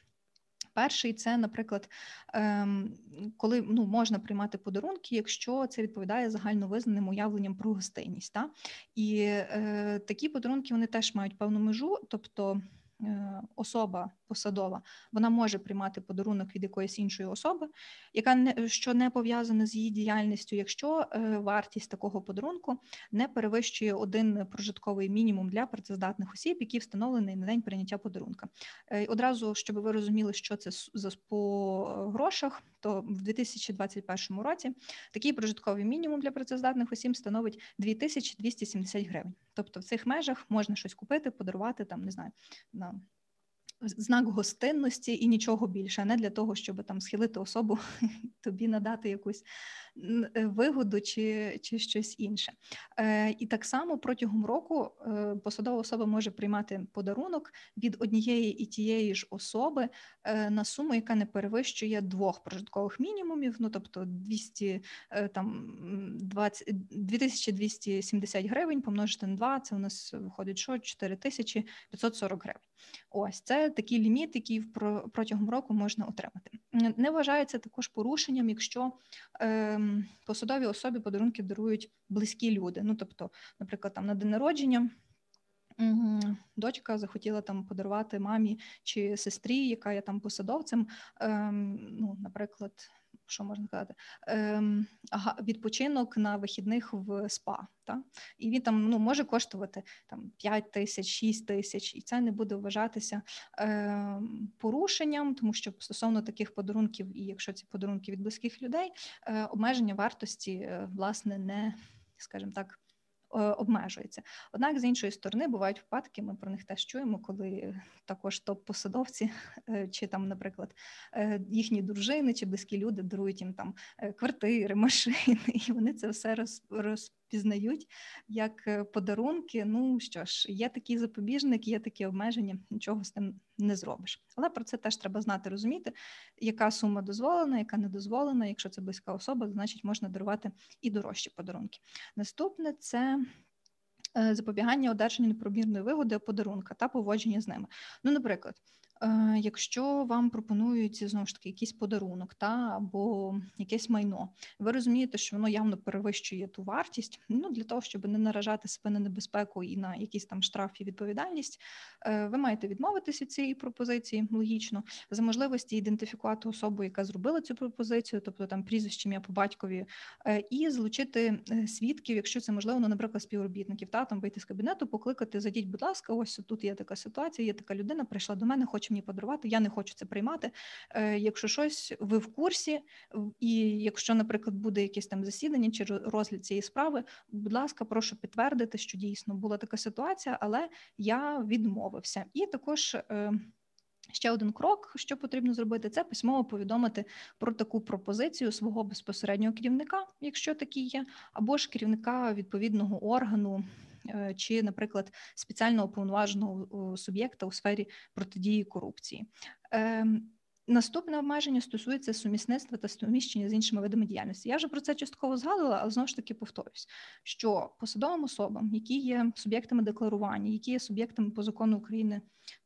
B: Перший це, наприклад, ем, коли ну, можна приймати подарунки, якщо це відповідає загальновизнаним уявленням про гостинність. Та? І е, такі подарунки вони теж мають певну межу, тобто Е, особа посадова вона може приймати подарунок від якоїсь іншої особи, яка не що не пов'язана з її діяльністю, якщо е, вартість такого подарунку не перевищує один прожитковий мінімум для працездатних осіб, який встановлений на день прийняття подарунка. Е, одразу щоб ви розуміли, що це за по грошах, то в 2021 році такий прожитковий мінімум для працездатних осіб становить 2270 гривень. Тобто в цих межах можна щось купити, подарувати там, не знаю, на знак гостинності і нічого більше, не для того, щоб там схилити особу, тобі надати якусь е, вигоду чи чи щось інше. Е, І так само протягом року е, посадова особа може приймати подарунок від однієї і тієї ж особи на суму, яка не перевищує двох прожиткових мінімумів, ну тобто 200, е, там 20, 2270 гривень помножити на 2, це у нас виходить що 4540 гривень. Ось це такий ліміт, який протягом року можна отримати. Не вважається також порушенням, якщо е, посадові особі подарунки дарують близькі люди. Ну тобто, наприклад, там на день народження. Дочка захотіла там подарувати мамі чи сестрі, яка є там посадовцем. Ем, ну, наприклад, що можна сказати, ем, відпочинок на вихідних в СПА. Та? І він там ну, може коштувати там 5 тисяч, 6 тисяч, і це не буде вважатися е, порушенням, тому що стосовно таких подарунків, і якщо ці подарунки від близьких людей, е, обмеження вартості, е, власне, не, скажімо так, обмежується. Однак, з іншої сторони, бувають випадки, ми про них теж чуємо, коли також топ-посадовці, е, чи там, наприклад, е, їхні дружини чи близькі люди дарують їм там квартири, машини, і вони це все роз впізнають як е, подарунки. Ну що ж, є такий запобіжник, є такі обмеження, нічого з тим не зробиш. Але про це теж треба знати, розуміти, яка сума дозволена, яка не дозволена. Якщо це близька особа, значить можна дарувати і дорожчі подарунки. Наступне це. Е, запобігання одержанню непромірної вигоди подарунка та поводження з ними. Ну, наприклад, Якщо вам пропонують знову ж таки якийсь подарунок та або якесь майно, ви розумієте, що воно явно перевищує ту вартість. Ну для того, щоб не наражати себе на небезпеку і на якісь там штраф і відповідальність, е, ви маєте відмовитись від цієї пропозиції логічно за можливості ідентифікувати особу, яка зробила цю пропозицію, тобто там прізвище ім'я по батькові, е, і залучити е, свідків, якщо це можливо, ну, наприклад, співробітників, та там вийти з кабінету, покликати, зайдіть, будь ласка, ось тут є така ситуація, є така людина, прийшла до мене, хоче мені подарувати. Я не хочу це приймати. Е, Якщо щось ви в курсі, і якщо, наприклад, буде якесь там засідання чи розгляд цієї справи, будь ласка, прошу підтвердити, що дійсно була така ситуація, але я відмовився. І також. е, Ще один крок, що потрібно зробити, це письмово повідомити про таку пропозицію свого безпосереднього керівника, якщо такий є, або ж керівника відповідного органу, чи, наприклад, спеціально уповноваженого суб'єкта у сфері протидії корупції. Наступне обмеження стосується сумісництва та суміщення з іншими видами діяльності. Я вже про це частково згадувала, але знову ж таки повторюсь, що посадовим особам, які є суб'єктами декларування, які є суб'єктами по закону України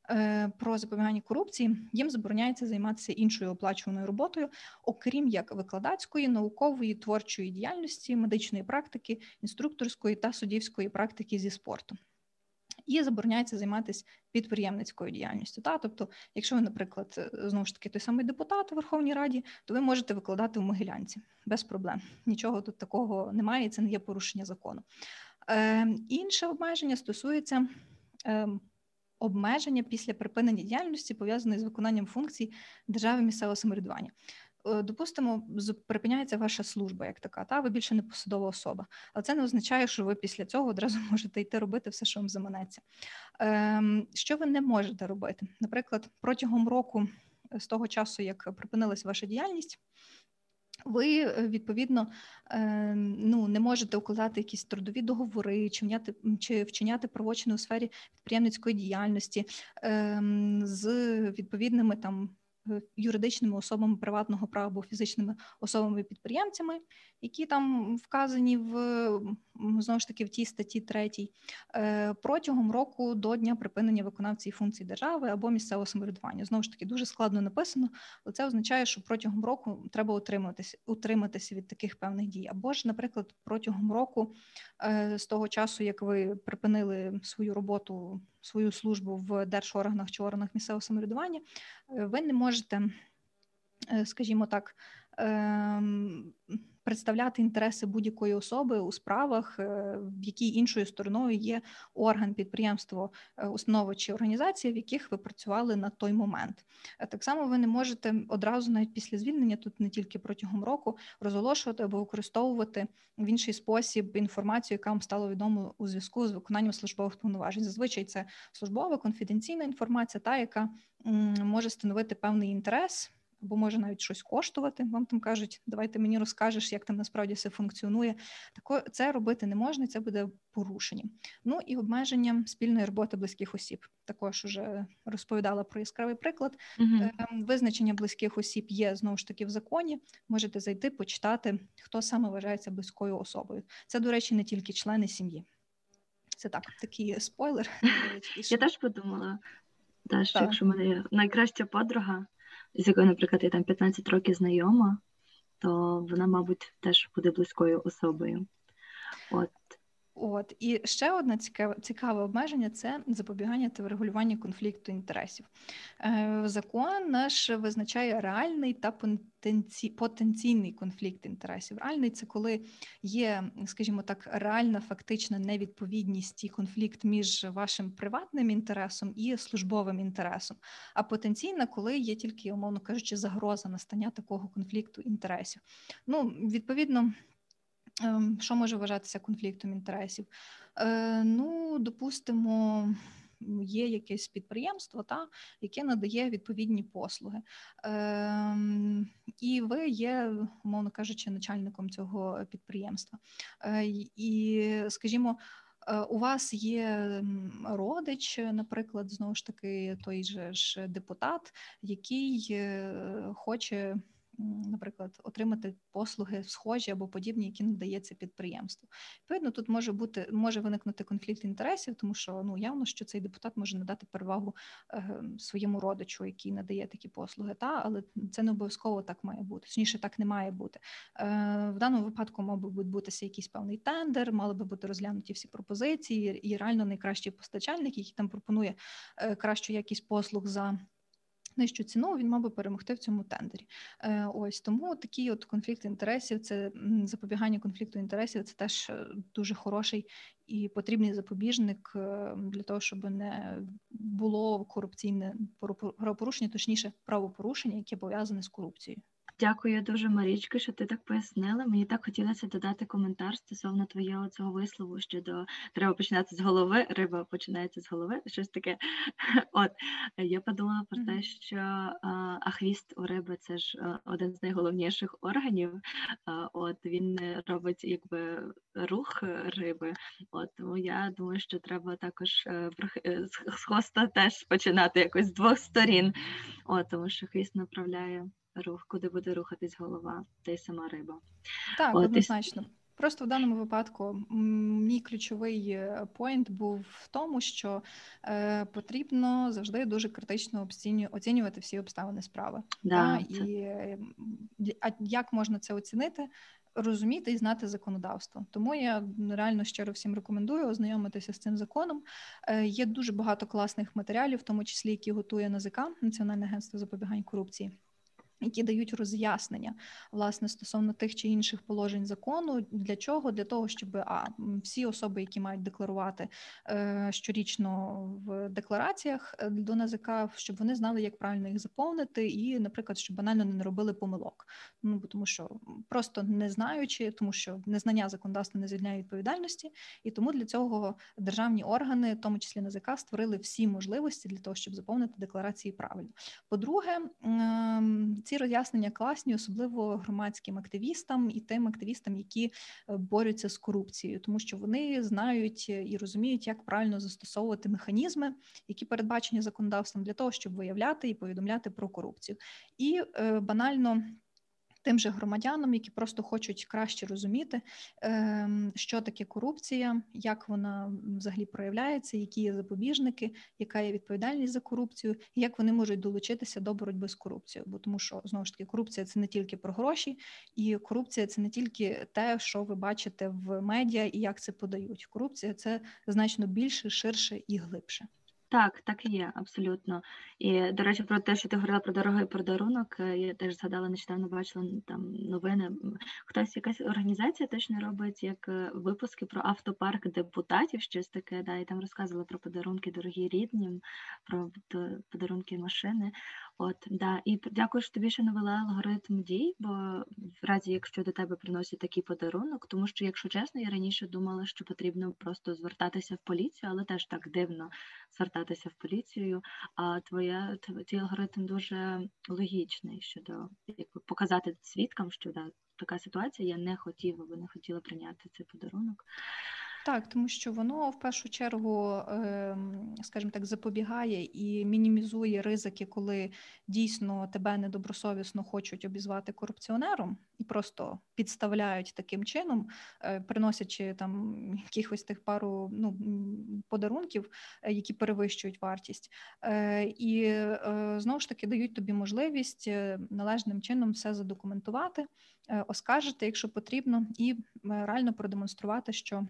B: е, про запобігання корупції, їм забороняється займатися іншою оплачуваною роботою, окрім як викладацької, наукової, творчої діяльності, медичної практики, інструкторської та суддівської практики зі спорту. І забороняється займатися підприємницькою діяльністю. Та тобто, якщо ви, наприклад, е, знову ж таки той самий депутат у Верховній Раді, то ви можете викладати в Могилянці без проблем. Нічого тут такого немає, і це не є порушення закону. Е, інше обмеження стосується е, обмеження після припинення діяльності, пов'язаної з виконанням функцій держави місцевого самоврядування. Е, Допустимо, припиняється ваша служба як така, та ви більше не посадова особа, але це не означає, що ви після цього одразу можете йти робити все, що вам заманеться. Ем, Що ви не можете робити? Наприклад, протягом року, е, з того часу, як припинилась ваша діяльність, ви е, відповідно е, ну, не можете укладати якісь трудові договори, чи вчиняти, чи вчиняти правочини у сфері підприємницької діяльності ем, з відповідними там юридичними особами приватного права або фізичними особами-підприємцями, які там вказані в знову ж таки в тій статті 3, е, протягом року до дня припинення виконавції функцій держави або місцевого самоврядування. Знову ж таки, дуже складно написано, але це означає, що протягом року треба утриматися, утриматися від таких певних дій. Або ж, наприклад, протягом року е, з того часу, як ви припинили свою роботу, свою службу в держорганах чи органах місцевого самоврядування, е, ви не можете, е, скажімо так, ем, представляти інтереси будь-якої особи у справах, е, в якій іншою стороною є орган, підприємство, е, установа чи організація, в яких ви працювали на той момент. Е, Так само ви не можете одразу, навіть після звільнення, тут не тільки протягом року, розголошувати або використовувати в інший спосіб інформацію, яка вам стала відома у зв'язку з виконанням службових повноважень. Зазвичай це службова конфіденційна інформація, та яка може становити певний інтерес. Або може навіть щось коштувати. Вам там кажуть, давайте мені розкажеш, як там насправді все функціонує. Тако це робити не можна, це буде порушенням. Ну і обмеження спільної роботи близьких осіб. Також уже розповідала про яскравий приклад. Ем, Визначення близьких осіб є знову ж таки в законі. Можете зайти, почитати, хто саме вважається близькою особою. Це, до речі, не тільки члени сім'ї. Це так, такий спойлер.
C: Я теж подумала, да, що
B: Так.
C: якщо в мене найкраща подруга, з якою, наприклад, я там 15 років знайома, то вона, мабуть, теж буде близькою особою. От.
B: От і ще одне цікаве цікаве обмеження це запобігання та врегулювання конфлікту інтересів. Е, Закон наш визначає реальний та потенці... потенційний конфлікт інтересів. Реальний це коли є, скажімо так, реальна фактична невідповідність і конфлікт між вашим приватним інтересом і службовим інтересом. А потенційна, коли є тільки, умовно кажучи, загроза настання такого конфлікту інтересів. Ну, відповідно. Ем, Що може вважатися конфліктом інтересів? Е, ну, допустимо, є якесь підприємство, та, яке надає відповідні послуги. Ем, і ви є, умовно кажучи, начальником цього підприємства. Е, і, скажімо, е, у вас є родич, наприклад, знову ж таки, той же ж депутат, який хоче наприклад, отримати послуги схожі або подібні, які надається підприємству. Відповідно, тут може бути може виникнути конфлікт інтересів, тому що ну явно, що цей депутат може надати перевагу е, своєму родичу, який надає такі послуги, та але це не обов'язково так має бути. Точніше, так не має бути. Е, В даному випадку мав би відбутися якийсь певний тендер, мали би бути розглянуті всі пропозиції, і реально найкращий постачальник, який там пропонує е, кращу якість послуг за нижчу ціну, він мав би перемогти в цьому тендері. Е, Ось тому такий от конфлікт інтересів, це запобігання конфлікту інтересів, це теж е, дуже хороший і потрібний запобіжник е, для того, щоб не було корупційне правопорушення, точніше правопорушення, яке пов'язане з корупцією.
C: Дякую дуже, Марічко, що ти так пояснила. Мені так хотілося додати коментар стосовно твого цього вислову щодо треба починати з голови, риба починається з голови. Щось таке. От я подумала про те, що а хвіст у риби це ж один з найголовніших органів. От він робить якби рух риби. От тому я думаю, що треба також е, е, з хвоста теж починати якось з двох сторін. От тому що хвіст направляє рух, куди буде рухатись голова, та й сама риба.
B: Так, От, однозначно. Просто в даному випадку мій ключовий е, поінт був в тому, що е, потрібно завжди дуже критично оцінювати всі обставини справи.
C: Да,
B: та?
C: це...
B: І а як можна це оцінити? Розуміти і знати законодавство, тому я реально щиро всім рекомендую ознайомитися з цим законом. Е, Є дуже багато класних матеріалів, в тому числі які готує НАЗК, Національне агентство запобігань корупції які дають роз'яснення власне стосовно тих чи інших положень закону. Для чого? Для того, щоб а всі особи, які мають декларувати е, щорічно в деклараціях е, до НАЗК, щоб вони знали, як правильно їх заповнити, і, наприклад, щоб банально не робили помилок. Ну тому, що просто не знаючи, тому що незнання законодавства не звільняє відповідальності, і тому для цього державні органи, в тому числі НАЗК, створили всі можливості для того, щоб заповнити декларації правильно. По-друге, ці роз'яснення класні, особливо громадським активістам і тим активістам, які е, борються з корупцією, тому що вони знають і розуміють, як правильно застосовувати механізми, які передбачені законодавством для того, щоб виявляти і повідомляти про корупцію, і е, банально тим же громадянам, які просто хочуть краще розуміти, ем, що таке корупція, як вона взагалі проявляється, які є запобіжники, яка є відповідальність за корупцію, і як вони можуть долучитися до боротьби з корупцією. Бо тому, що знову ж таки корупція це не тільки про гроші, і корупція це не тільки те, що ви бачите в медіа і як це подають. Корупція це значно більше, ширше і глибше.
C: Так, так і є, абсолютно. І, до речі, про те, що ти говорила про дорогий подарунок, е, я теж згадала, нещодавно бачила там новини. Хтось якась організація точно робить як е, випуски про автопарк депутатів, щось таке, да, і там розказували про подарунки дорогі ріднім, про подарунки машини. От, да. І дякую, що тобі ще навела алгоритм дій, бо в разі, якщо до тебе приносять такий подарунок, тому що, якщо чесно, я раніше думала, що потрібно просто звертатися в поліцію, але теж так дивно звертатися в поліцію. А твоя твій алгоритм дуже логічний щодо якби показати свідкам, що да, така ситуація, я не хотів, або не хотіла прийняти цей подарунок.
B: Так, тому що воно в першу чергу, ем, скажімо так, запобігає і мінімізує ризики, коли дійсно тебе недобросовісно хочуть обізвати корупціонером і просто підставляють таким чином, е, приносячи там якихось тих пару ну, подарунків, е, які перевищують вартість, е, і знову ж таки дають тобі можливість належним чином все задокументувати, оскаржити, якщо потрібно, і реально продемонструвати, що.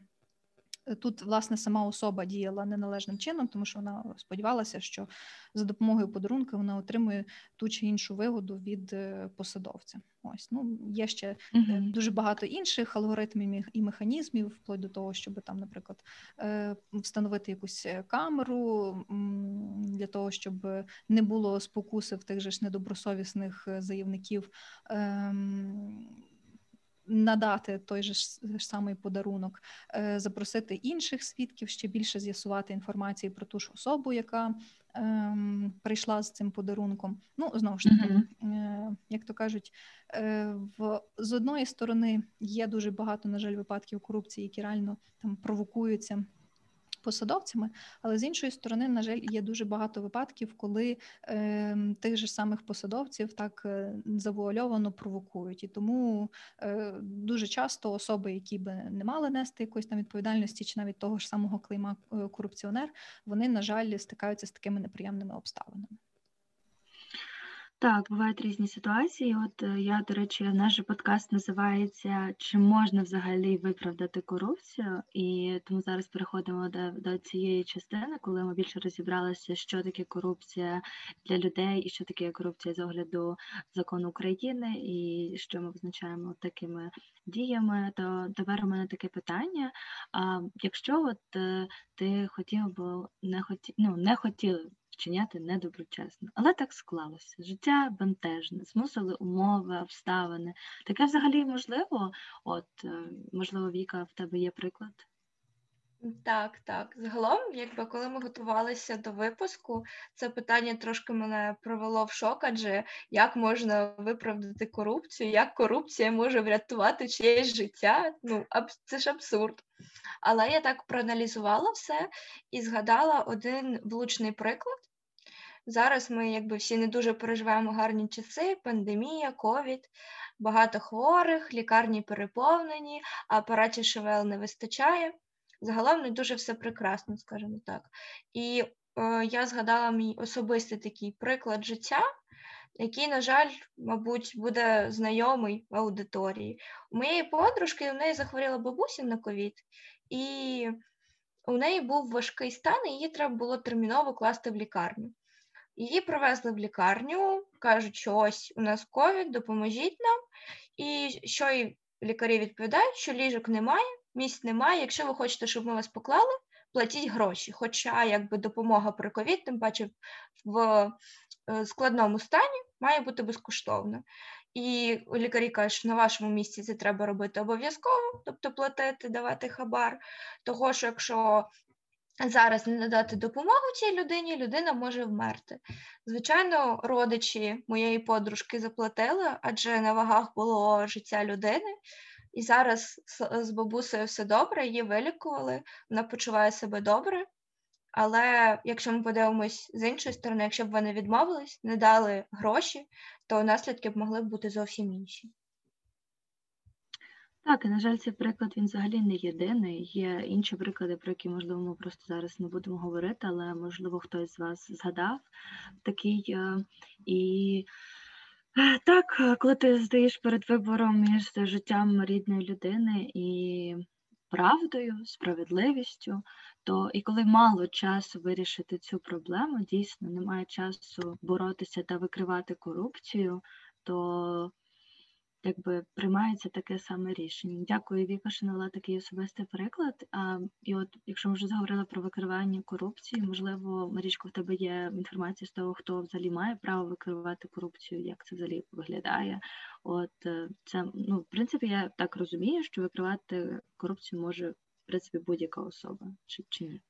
B: Тут власне сама особа діяла неналежним чином, тому що вона сподівалася, що за допомогою подарунка вона отримує ту чи іншу вигоду від е, посадовця. Ось ну є ще uh-huh. дуже багато інших алгоритмів і механізмів, вплоть до того, щоб там, наприклад, е, встановити якусь камеру для того, щоб не було спокуси в тих же ж недобросовісних заявників. Надати той же ж самий подарунок, е, запросити інших свідків, ще більше з'ясувати інформацію про ту ж особу, яка ем, прийшла з цим подарунком. Ну, знову ж таки, mm-hmm. е, як то кажуть, е, в з одної сторони є дуже багато, на жаль, випадків корупції, які реально там провокуються Посадовцями, але з іншої сторони, на жаль, є дуже багато випадків, коли е, тих же самих посадовців так е, завуальовано провокують, і тому е, дуже часто особи, які би не мали нести якоїсь там відповідальності, чи навіть того ж самого клейма е, корупціонер, вони на жаль стикаються з такими неприємними обставинами.
C: Так, бувають різні ситуації. От е, я, до речі, наш подкаст називається Чи можна взагалі виправдати корупцію? І тому зараз переходимо до, до цієї частини, коли ми більше розібралися, що таке корупція для людей і що таке корупція з огляду закону України, і що ми визначаємо такими діями. То тепер у мене таке питання. А якщо от е, ти хотів би не хоті... ну, не хотіли вчиняти недоброчесно. Але так склалося. Життя бентежне, змусили умови, обставини. Таке взагалі можливо. От, е, можливо, Віка, в тебе є приклад?
D: Так, так. Загалом, якби коли ми готувалися до випуску, це питання трошки мене провело в шок, адже як можна виправдати корупцію, як корупція може врятувати чиєсь життя? Ну, це ж абсурд. Але я так проаналізувала все і згадала один влучний приклад. Зараз ми якби всі не дуже переживаємо гарні часи, пандемія, ковід, багато хворих, лікарні переповнені, апаратів ШВЛ не вистачає. Загалом не дуже все прекрасно, скажімо так. І е, я згадала мій особистий такий приклад життя, який, на жаль, мабуть, буде знайомий в аудиторії. У моєї подружки у неї захворіла бабуся на ковід, і у неї був важкий стан, і її треба було терміново класти в лікарню. Її привезли в лікарню, кажуть, що ось у нас ковід, допоможіть нам. І що і лікарі відповідають, що ліжок немає, місць немає. Якщо ви хочете, щоб ми вас поклали, платіть гроші. Хоча якби допомога при ковід, тим паче в е, складному стані, має бути безкоштовна. І лікарі кажуть, що на вашому місці це треба робити обов'язково, тобто платити, давати хабар. Того що якщо зараз не надати допомогу цій людині, людина може вмерти. Звичайно, родичі моєї подружки заплатили, адже на вагах було життя людини. І зараз з бабусею все добре, її вилікували, вона почуває себе добре. Але якщо ми подивимось з іншої сторони, якщо б вони відмовились, не дали гроші, то наслідки б могли б бути зовсім інші.
C: Так, і на жаль, цей приклад він взагалі не єдиний. Є інші приклади, про які, можливо, ми просто зараз не будемо говорити, але можливо хтось з вас згадав такий. Е, і е, так, коли ти стоїш перед вибором між життям рідної людини і правдою, справедливістю, то і коли мало часу вирішити цю проблему, дійсно немає часу боротися та викривати корупцію, то якби приймається таке саме рішення. Дякую, Віка, що навела такий особистий приклад. А, І от, якщо ми вже заговорили про викривання корупції, можливо, Марічко, в тебе є інформація з того, хто взагалі має право викривати корупцію, як це взагалі виглядає. От е, це ну, в принципі, я так розумію, що викривати корупцію може в принципі будь-яка особа, чи, чи ні.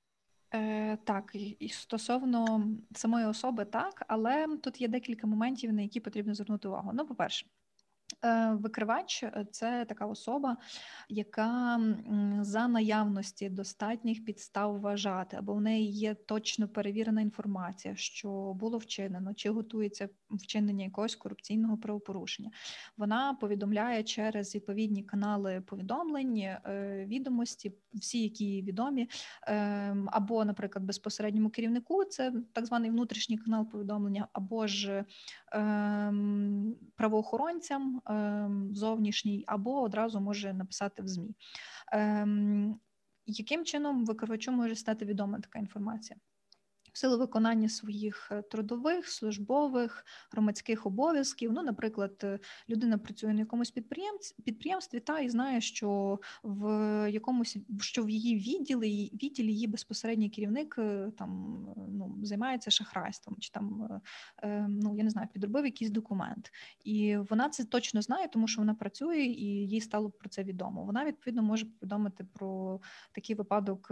B: Е, Так, і стосовно самої особи, так, але тут є декілька моментів, на які потрібно звернути увагу. Ну, по-перше, викривач е, це така особа, яка за наявності достатніх підстав вважати, або в неї є точно перевірена інформація, що було вчинено, чи готується вчинення якогось корупційного правопорушення. Вона повідомляє через відповідні канали повідомлень, е, відомості, всі, які відомі, ем, або, наприклад, безпосередньому керівнику, це так званий внутрішній канал повідомлення, або ж ем, правоохоронцям. Ем, зовнішній, або одразу може написати в ЗМІ. Ем, яким чином викривачу може стати відома така інформація? В силу виконання своїх е, трудових, службових, громадських обов'язків. Ну, наприклад, е, людина працює на якомусь підприємстві та і знає, що в якомусь що в її відділі відділі її безпосередній керівник е, там ну займається шахрайством, чи там ну я не знаю, підробив якийсь документ, і вона це точно знає, тому що вона працює і їй стало про це відомо. Вона відповідно може повідомити про такий випадок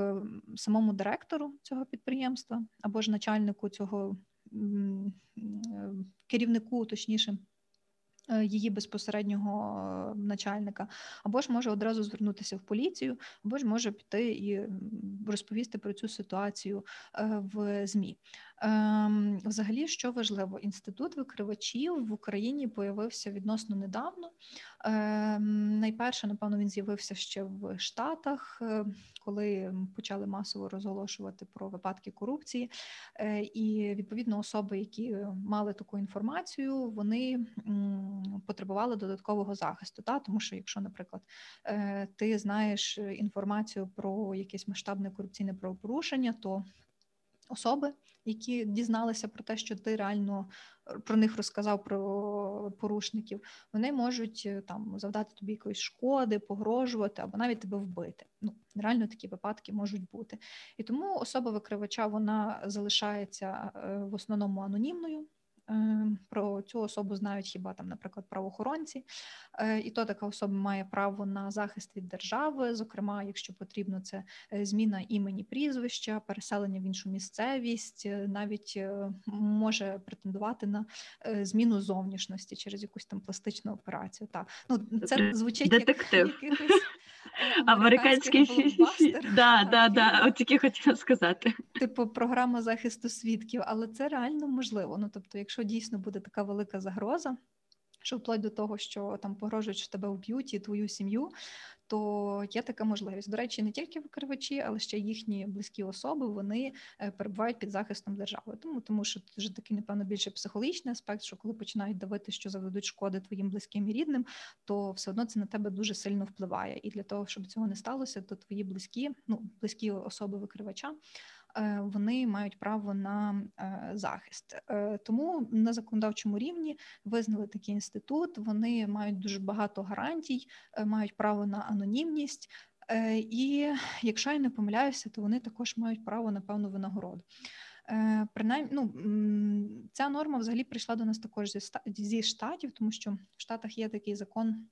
B: самому директору цього підприємства або ж начальнику цього керівнику, точніше. е, її безпосереднього е, начальника, або ж може одразу звернутися в поліцію, або ж може піти і розповісти про цю ситуацію е, в ЗМІ. Ем, Взагалі, що важливо, інститут викривачів в Україні появився відносно недавно. Ем, Найперше, напевно, він з'явився ще в Штатах, е, коли почали масово розголошувати про випадки корупції. Е, І відповідно особи, які мали таку інформацію, вони потребували додаткового захисту. Та? Тому що, якщо, наприклад, е, ти знаєш інформацію про якесь масштабне корупційне правопорушення, то особи, які дізналися про те, що ти реально е, про них розказав про порушників, вони можуть е, там завдати тобі якоїсь шкоди, погрожувати або навіть тебе вбити. Ну реально такі випадки можуть бути. І тому особа викривача вона залишається е, в основному анонімною. Е, Про цю особу знають хіба там, наприклад, правоохоронці, Е, і то така особа має право на захист від держави. Зокрема, якщо потрібно, це е, зміна імені прізвища, переселення в іншу місцевість, е, навіть може претендувати на зміну зовнішності через якусь там пластичну операцію. Так, ну це звучить
C: детектив.
B: як якихось
C: Американський
B: американських
C: Да, да, да. От тільки хотіла сказати.
B: типу програма захисту свідків, але це реально можливо. Ну тобто, якщо дійсно буде така велика загроза, що вплоть до того, що там погрожують, що тебе вб'ють і твою сім'ю, то є така можливість. До речі, не тільки викривачі, але ще їхні близькі особи вони е, перебувають під захистом держави. Тому тому що це вже такий, напевно, більше психологічний аспект, що коли починають давити, що заведуть шкоди твоїм близьким і рідним, то все одно це на тебе дуже сильно впливає. І для того, щоб цього не сталося, то твої близькі, ну близькі особи викривача. Е, Вони мають право на е, захист, Е, тому на законодавчому рівні визнали такий інститут. Вони мають дуже багато гарантій, мають право на анонімність. І якщо я не помиляюся, то вони також мають право на певну винагороду. Принаймні, ну ця норма взагалі прийшла до нас також зі штатів, тому що в Штатах є такий закон.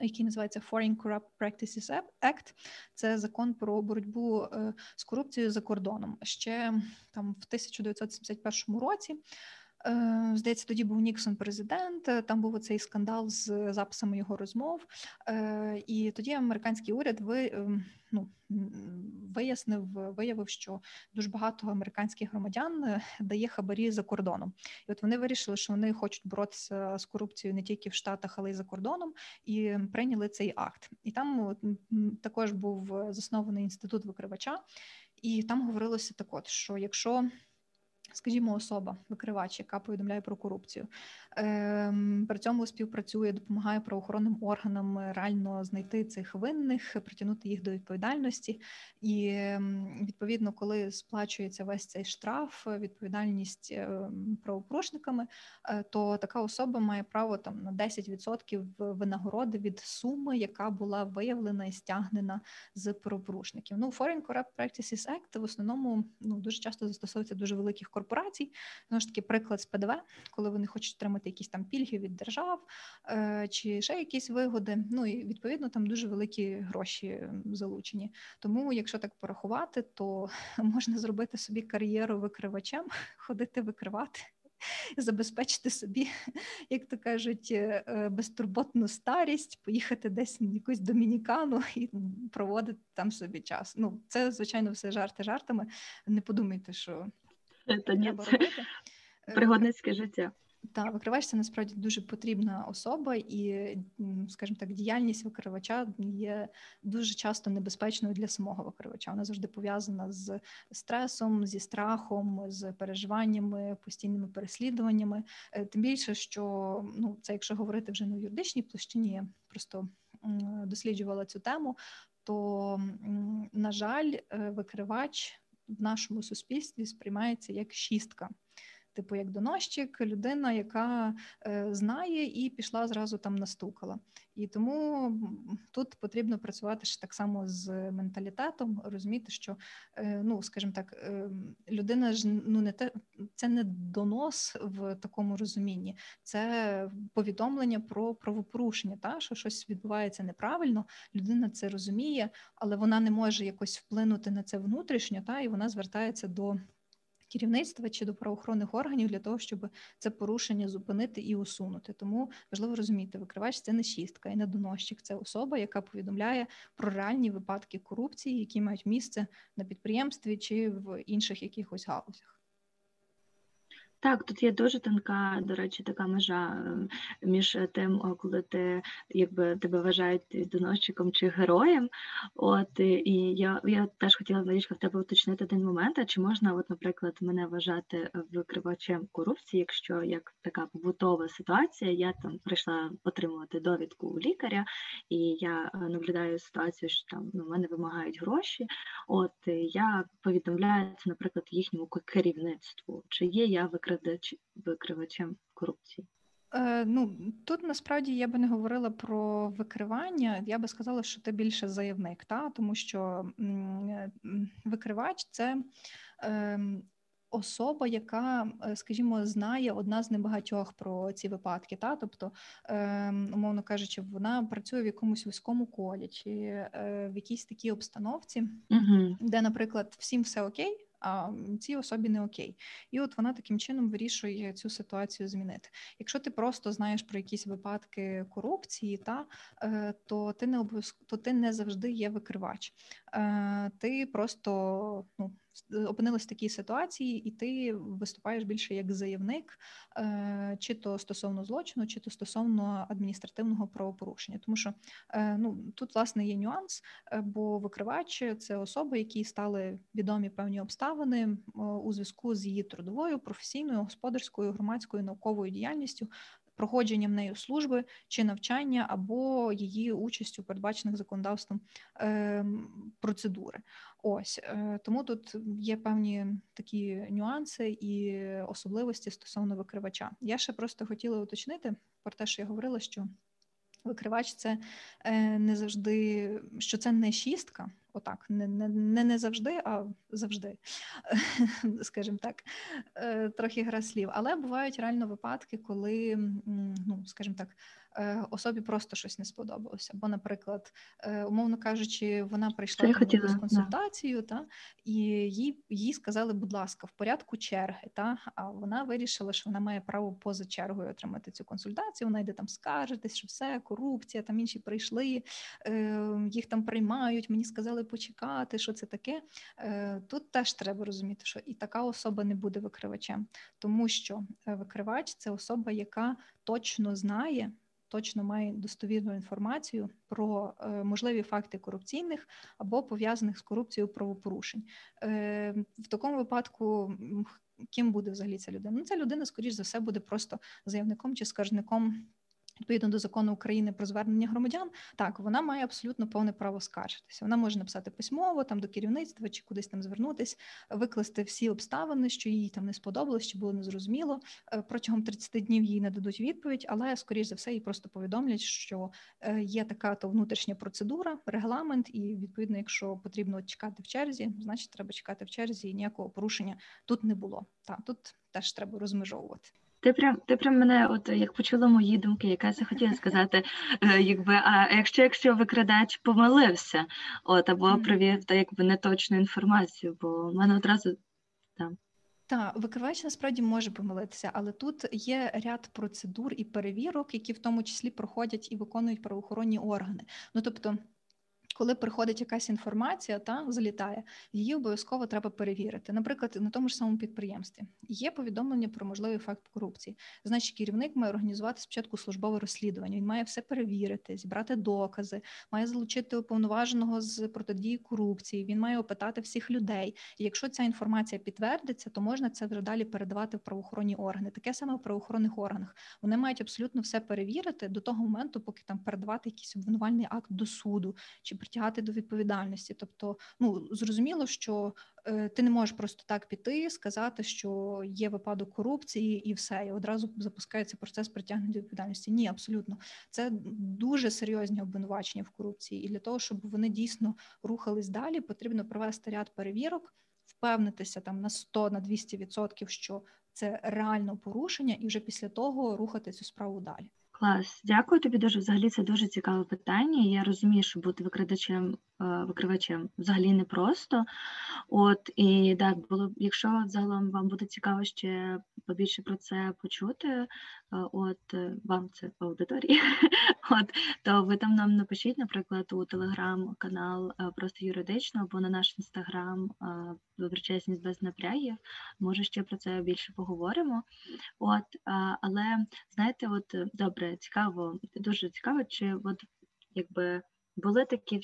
B: Який називається Foreign Corrupt Practices Act. Це закон про боротьбу е, з корупцією за кордоном. Ще там в 1971 році Здається, тоді був Ніксон президент. е, Там був оцей скандал з записами його розмов. Е, І тоді американський уряд ви, ем, ну, вияснив, виявив, що дуже багато американських громадян е, дає хабарі за кордоном. І от вони вирішили, що вони хочуть боротися з корупцією не тільки в Штатах, але й за кордоном, і прийняли цей акт. І там також був е, заснований інститут викривача, і там говорилося так, от що якщо скажімо, особа, викривач, яка повідомляє про корупцію, ем, при цьому співпрацює, допомагає правоохоронним органам реально знайти цих винних, притягнути їх до відповідальності. І ем, відповідно, коли сплачується весь цей штраф, відповідальність ем, правопорушниками, е, то така особа має право там на 10% винагороди від суми, яка була виявлена і стягнена з правопорушників. Ну, Foreign Corrupt Practices Act в основному ну дуже часто застосовується дуже великих корпорацій. Знову ж таки, приклад з ПДВ, коли вони хочуть отримати якісь там пільги від держав е, чи ще якісь вигоди. Ну і відповідно там дуже великі гроші залучені. Тому, якщо так порахувати, то можна зробити собі кар'єру викривачем, ходити викривати. Забезпечити собі, як то кажуть, е, е, безтурботну старість, поїхати десь на якусь домінікану і проводити там собі час. Ну, це звичайно все жарти жартами. Не подумайте, що
C: Та ні, це.
B: Е,
C: пригодницьке життя.
B: та викривач це насправді дуже потрібна особа, і, скажімо так, діяльність викривача є дуже часто небезпечною для самого викривача. Вона завжди пов'язана з стресом, зі страхом, з переживаннями, постійними переслідуваннями. Е, Тим більше, що ну це, якщо говорити вже на юридичній площині, я просто досліджувала цю тему, то на жаль, е, викривач в нашому суспільстві сприймається як шістка. Типу, як доносчик, людина, яка е, знає і пішла зразу там настукала. І тому тут потрібно працювати ж так само з менталітетом, розуміти, що е, ну, скажімо так, е, людина ж ну не те, це не донос в такому розумінні, це повідомлення про правопорушення, та що щось відбувається неправильно. Людина це розуміє, але вона не може якось вплинути на це внутрішньо, та і вона звертається до керівництва чи до правоохоронних органів для того, щоб це порушення зупинити і усунути. Тому важливо розуміти, викривач це не шістка і не доносчик, це особа, яка повідомляє про реальні випадки корупції, які мають місце на підприємстві чи в інших якихось галузях.
C: Так, тут є дуже тонка, до речі, така межа е, між тим, коли ти якби тебе вважають доносчиком чи героєм. От і- і я, я теж хотіла Марічка, в тебе уточнити один момент. А чи можна, от, наприклад, мене вважати викривачем корупції, якщо як така побутова ситуація, я там прийшла отримувати довідку у лікаря, і я е, наблюдаю ситуацію, що там ну, мене вимагають гроші. От я повідомляю це, наприклад, їхньому керівництву, чи є я викрадач викривачем корупції.
B: Е, ну, тут насправді я би не говорила про викривання. Я би сказала, що ти більше заявник, та? тому що м, е, викривач це ем, особа, яка, е, скажімо, знає одна з небагатьох про ці випадки. Та? Тобто, ем, умовно кажучи, вона працює в якомусь вузькому колі чи е, в якійсь такій обстановці,
C: Угу.
B: де, наприклад, всім все окей, а цій особі не окей. І от вона таким чином вирішує цю ситуацію змінити. Якщо ти просто знаєш про якісь випадки корупції, та е, то ти не обов'язково ти не завжди є викривач. Е, Ти просто ну. Опинилась в такій ситуації, і ти виступаєш більше як заявник, е, чи то стосовно злочину, чи то стосовно адміністративного правопорушення. Тому що е, ну тут власне є нюанс, е, бо викривач це особи, які стали відомі певні обставини е, у зв'язку з її трудовою, професійною, господарською, громадською науковою діяльністю. Проходженням нею служби чи навчання або її участю передбачених законодавством е, процедури. Ось е, тому тут є певні такі нюанси і особливості стосовно викривача. Я ще просто хотіла уточнити про те, що я говорила, що викривач це е, не завжди, що це не шістка. Отак, не не, не, не завжди, а завжди, скажімо так, е, трохи гра слів. Але бувають реально випадки, коли, ну, скажімо так, особі просто щось не сподобалося. Бо, наприклад, е, умовно кажучи, вона прийшла
C: хотіла, да.
B: консультацію, та, і їй, їй сказали, будь ласка, в порядку черги. Та, а вона вирішила, що вона має право поза чергою отримати цю консультацію. Вона йде там скаржитись, що все, корупція, там інші прийшли, е, їх там приймають, мені сказали почекати, що це таке. Е, Тут теж треба розуміти, що і така особа не буде викривачем, тому що е, викривач це особа, яка точно знає. Точно має достовірну інформацію про е, можливі факти корупційних або пов'язаних з корупцією правопорушень. Е, в такому випадку ким буде взагалі ця людина? Ну, ця людина, скоріш за все, буде просто заявником чи скаржником. Відповідно до закону України про звернення громадян, так вона має абсолютно повне право скаржитися. Вона може написати письмово там до керівництва чи кудись там звернутись, викласти всі обставини, що їй там не сподобалось, чи було незрозуміло. Е, Протягом 30 днів їй не дадуть відповідь, але скоріш за все їй просто повідомлять, що е, є така то внутрішня процедура, регламент, і відповідно, якщо потрібно чекати в черзі, значить треба чекати в черзі. і Ніякого порушення тут не було. Та тут теж треба розмежовувати.
C: Ти прям ти прям мене, от як почула мої думки, якраз я хотіла сказати, е, якби а якщо якщо викрадач помилився, от або
B: Мгм.
C: привів та якби неточну інформацію, бо в мене одразу там.
B: Так, викривач насправді може помилитися, але тут є ряд процедур і перевірок, які в тому числі проходять і виконують правоохоронні органи. Ну тобто. Коли приходить якась інформація, та залітає, її обов'язково треба перевірити. Наприклад, на тому ж самому підприємстві є повідомлення про можливий факт корупції. Значить, керівник має організувати спочатку службове розслідування. Він має все перевірити, зібрати докази, має залучити уповноваженого з протидії корупції. Він має опитати всіх людей. І якщо ця інформація підтвердиться, то можна це вже далі передавати в правоохоронні органи. Таке саме в правоохоронних органах. Вони мають абсолютно все перевірити до того моменту, поки там передавати якийсь обвинувальний акт до суду чи притягати до відповідальності. Тобто, ну зрозуміло, що е, ти не можеш просто так піти, сказати, що є випадок корупції, і все, і одразу запускається процес притягнення до відповідальності. Ні, абсолютно, це дуже серйозні обвинувачення в корупції, і для того, щоб вони дійсно рухались далі, потрібно провести ряд перевірок, впевнитися там на 100 на 200 відсотків, що це реально порушення, і вже після того рухати цю справу далі.
C: Клас, дякую тобі дуже. Взагалі це дуже цікаве питання. Я розумію, що бути викрадачем, викривачем взагалі непросто. От і да, було якщо загалом вам буде цікаво ще побільше про це почути, от е, вам це по аудиторії, от то ви там нам напишіть, наприклад, у телеграм-канал е, просто юридично або на наш інстаграм е, без напрягів. Може, ще про це більше поговоримо. От, але знаєте, от добре, цікаво, дуже цікаво, чи от якби були такі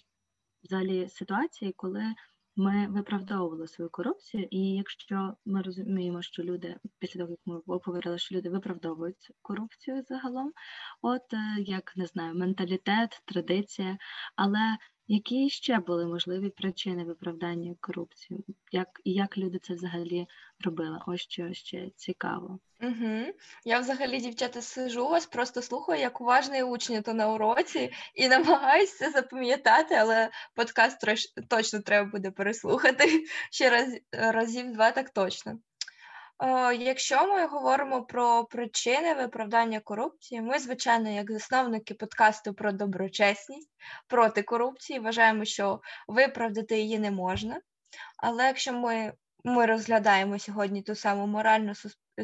C: взагалі ситуації, коли ми виправдовували свою корупцію, і якщо ми розуміємо, що люди після того, як ми обговорили, що люди виправдовують корупцію загалом, от е, як не знаю, менталітет, традиція, але які ще були можливі причини виправдання корупції? Як і як люди це взагалі робили? Ось що ще цікаво.
D: Угу. Я взагалі, дівчата, сижу вас, просто слухаю, як уважний учень то на уроці, і намагаюся запам'ятати, але подкаст точно треба буде переслухати ще раз, разів два, так точно. Е, Якщо ми говоримо про причини виправдання корупції, ми, звичайно, як засновники подкасту про доброчесність проти корупції, вважаємо, що виправдати її не можна. Але якщо ми, ми розглядаємо сьогодні ту саму моральну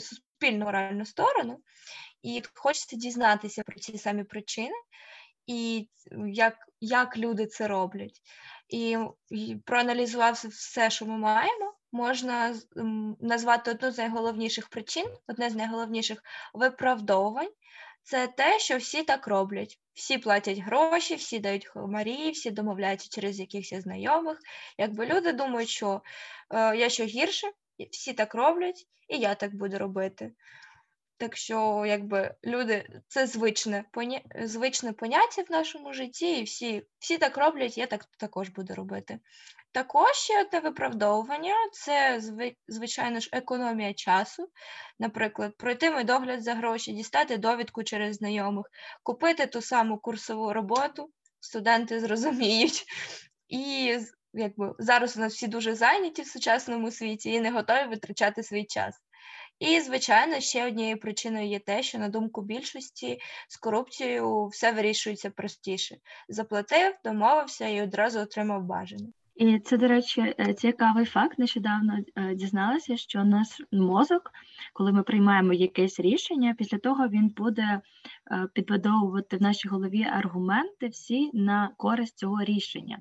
D: суспільну моральну сторону, і хочеться дізнатися про ці самі причини, і як, як люди це роблять, і, і проаналізувавши все, що ми маємо, можна назвати одну з найголовніших причин, одне з найголовніших виправдовувань. Це те, що всі так роблять. Всі платять гроші, всі дають хомарі, всі домовляються через якихось знайомих. Якби люди думають, що е, я що гірше, всі так роблять, і я так буду робити. Так що, якби люди, це звичне, поня... звичне поняття в нашому житті, і всі, всі так роблять, я так також буду робити. Також ще одне виправдовування це звичайно ж економія часу. Наприклад, пройти медогляд за гроші, дістати довідку через знайомих, купити ту саму курсову роботу, студенти зрозуміють. І якби зараз у нас всі дуже зайняті в сучасному світі і не готові витрачати свій час. І, звичайно, ще однією причиною є те, що на думку більшості з корупцією все вирішується простіше. Заплатив, домовився і одразу отримав бажане.
C: І це, до речі, е, цікавий факт. Нещодавно е, дізналася, що наш мозок, коли ми приймаємо якесь рішення, після того він буде е, підбудовувати в нашій голові аргументи всі на користь цього рішення.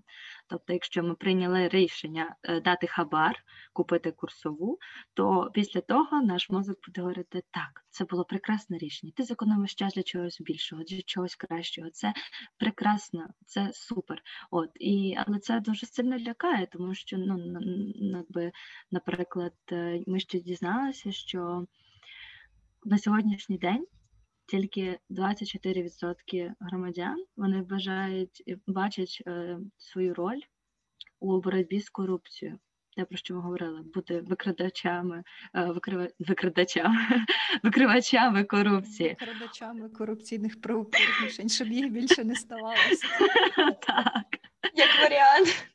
C: Тобто, якщо ми прийняли рішення е, дати хабар, купити курсову, то після того наш мозок буде говорити: так, це було прекрасне рішення. Ти зекономиш час для чогось більшого, для чогось кращого. Це прекрасно, це супер. От і але це дуже сильно лякає, тому що ну якби, наприклад, е, ми ще дізналися, що на сьогоднішній день тільки 24% громадян вони вважають і бачать е, свою роль у боротьбі з корупцією. Те, про що ми говорили, бути викрадачами, е, викрива... викрадачами, викривачами корупції.
B: Викрадачами корупційних правопорушень, щоб їх більше не ставалося.
C: Так.
D: Як варіант.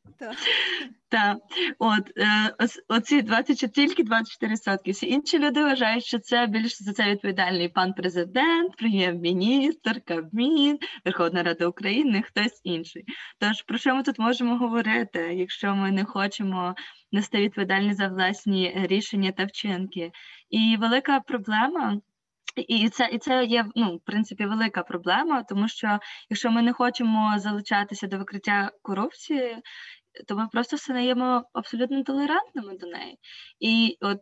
B: Так.
C: От е, оці 24, тільки 24%. Всі інші люди вважають, що це більш за це відповідальний пан президент, прем'єр-міністр, Кабмін, Верховна Рада України, хтось інший. Тож про що ми тут можемо говорити, якщо ми не хочемо нести відповідальність за власні рішення та вчинки? І велика проблема. І це, і це є ну, в принципі велика проблема, тому що якщо ми не хочемо залучатися до викриття корупції, то ми просто стаємо абсолютно толерантними до неї. І от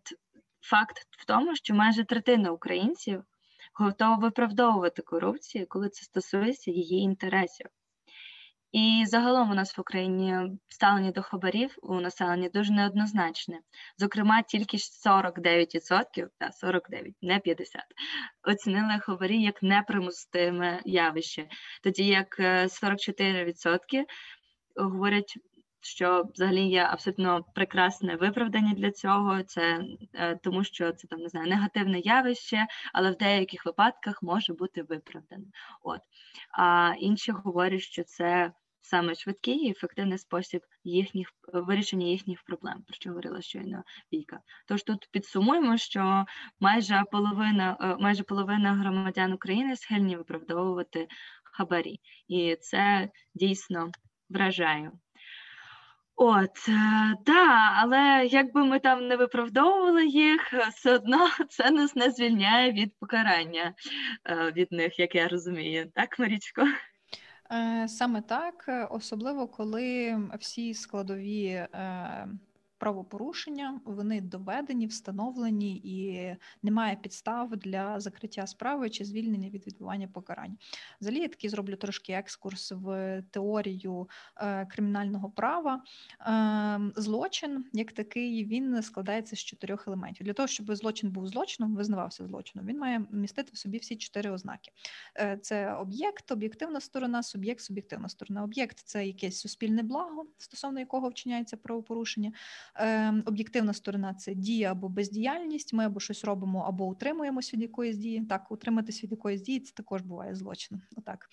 C: факт в тому, що майже третина українців готова виправдовувати корупцію, коли це стосується її інтересів. І загалом у нас в Україні ставлення до хабарів у населення дуже неоднозначне. Зокрема, тільки 49%, та 49, не 50, оцінили хабарі як непримустиме явище, тоді як е, 44% говорять, що взагалі є абсолютно прекрасне виправдання для цього. Це е, тому, що це там не знаю, негативне явище, але в деяких випадках може бути виправдане. От а інші говорять, що це саме швидкий і ефективний спосіб їхніх вирішення їхніх проблем, про що говорила щойно Віка. Тож тут підсумуємо, що майже половина, е, майже половина громадян України схильні виправдовувати хабарі, і це дійсно вражає. От, так, да, але якби ми там не виправдовували їх, е, все одно це нас не звільняє від покарання е, від них, як я розумію. Так, Марічко?
B: Е, Саме так, е, особливо коли всі складові е, правопорушення вони доведені, встановлені і немає підстав для закриття справи чи звільнення від відбування покарань. Взагалі, я такий зроблю трошки екскурс в теорію е, кримінального права. Е, Злочин, як такий, він складається з чотирьох елементів. Для того, щоб злочин був злочином, визнавався злочином, він має містити в собі всі чотири ознаки. Е, Це об'єкт, об'єктивна сторона, суб'єкт, суб'єктивна сторона. Об'єкт це якесь суспільне благо, стосовно якого вчиняється правопорушення. Е, Об'єктивна сторона це дія або бездіяльність. Ми або щось робимо, або утримуємося від якоїсь дії. Так, утриматись від якоїсь дії це також буває злочин. Отак.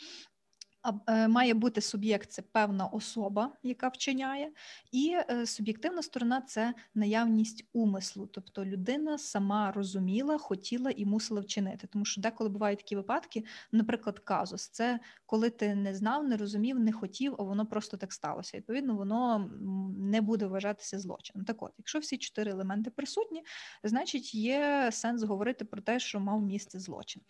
B: Е, Має бути суб'єкт це певна особа, яка вчиняє, і е, суб'єктивна сторона це наявність умислу, тобто людина сама розуміла, хотіла і мусила вчинити. Тому що деколи бувають такі випадки, наприклад, казус це коли ти не знав, не розумів, не хотів, а воно просто так сталося. Відповідно, воно не буде вважатися злочином. Так от, якщо всі чотири елементи присутні, значить є сенс говорити про те, що мав місце злочин.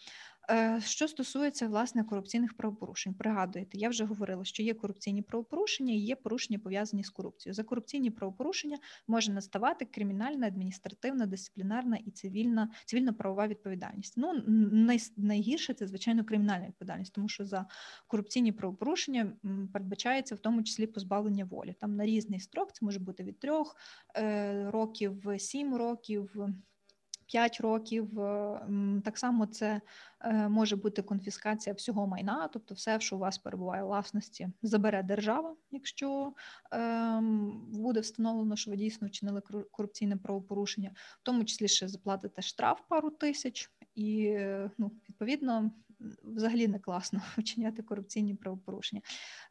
B: Е, Що стосується власне корупційних правопорушень, пригадуєте, я вже говорила, що є корупційні правопорушення і є порушення пов'язані з корупцією. За корупційні правопорушення може наставати кримінальна, адміністративна, дисциплінарна і цивільна цивільно-правова відповідальність. Ну най, найгірше це звичайно кримінальна відповідальність, тому що за корупційні правопорушення передбачається в тому числі позбавлення волі. Там на різний строк це може бути від трьох е, років, сім років. 5 років так само це е, може бути конфіскація всього майна, тобто все, що у вас перебуває у власності, забере держава, якщо ем, буде встановлено, що ви дійсно вчинили кору- корупційне правопорушення, в тому числі ще заплатите штраф пару тисяч, і е, ну, відповідно взагалі не класно вчиняти корупційні правопорушення.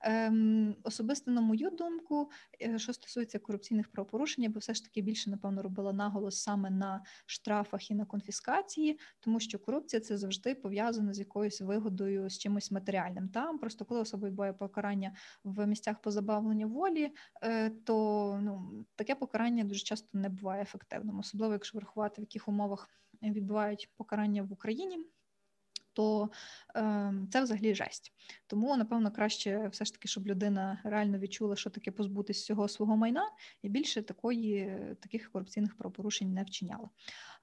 B: Ем, особисто на мою думку, е, що стосується корупційних правопорушень, я би все ж таки більше напевно робила наголос саме на штрафах і на конфіскації, тому що корупція це завжди пов'язано з якоюсь вигодою, з чимось матеріальним. Там просто коли особа відбуває покарання в місцях позабавлення волі, е, то ну таке покарання дуже часто не буває ефективним, особливо якщо врахувати в яких умовах відбувають покарання в Україні. То е, це взагалі жесть. Тому, напевно, краще все ж таки, щоб людина реально відчула, що таке позбутися всього свого майна, і більше такої таких корупційних правопорушень не вчиняла.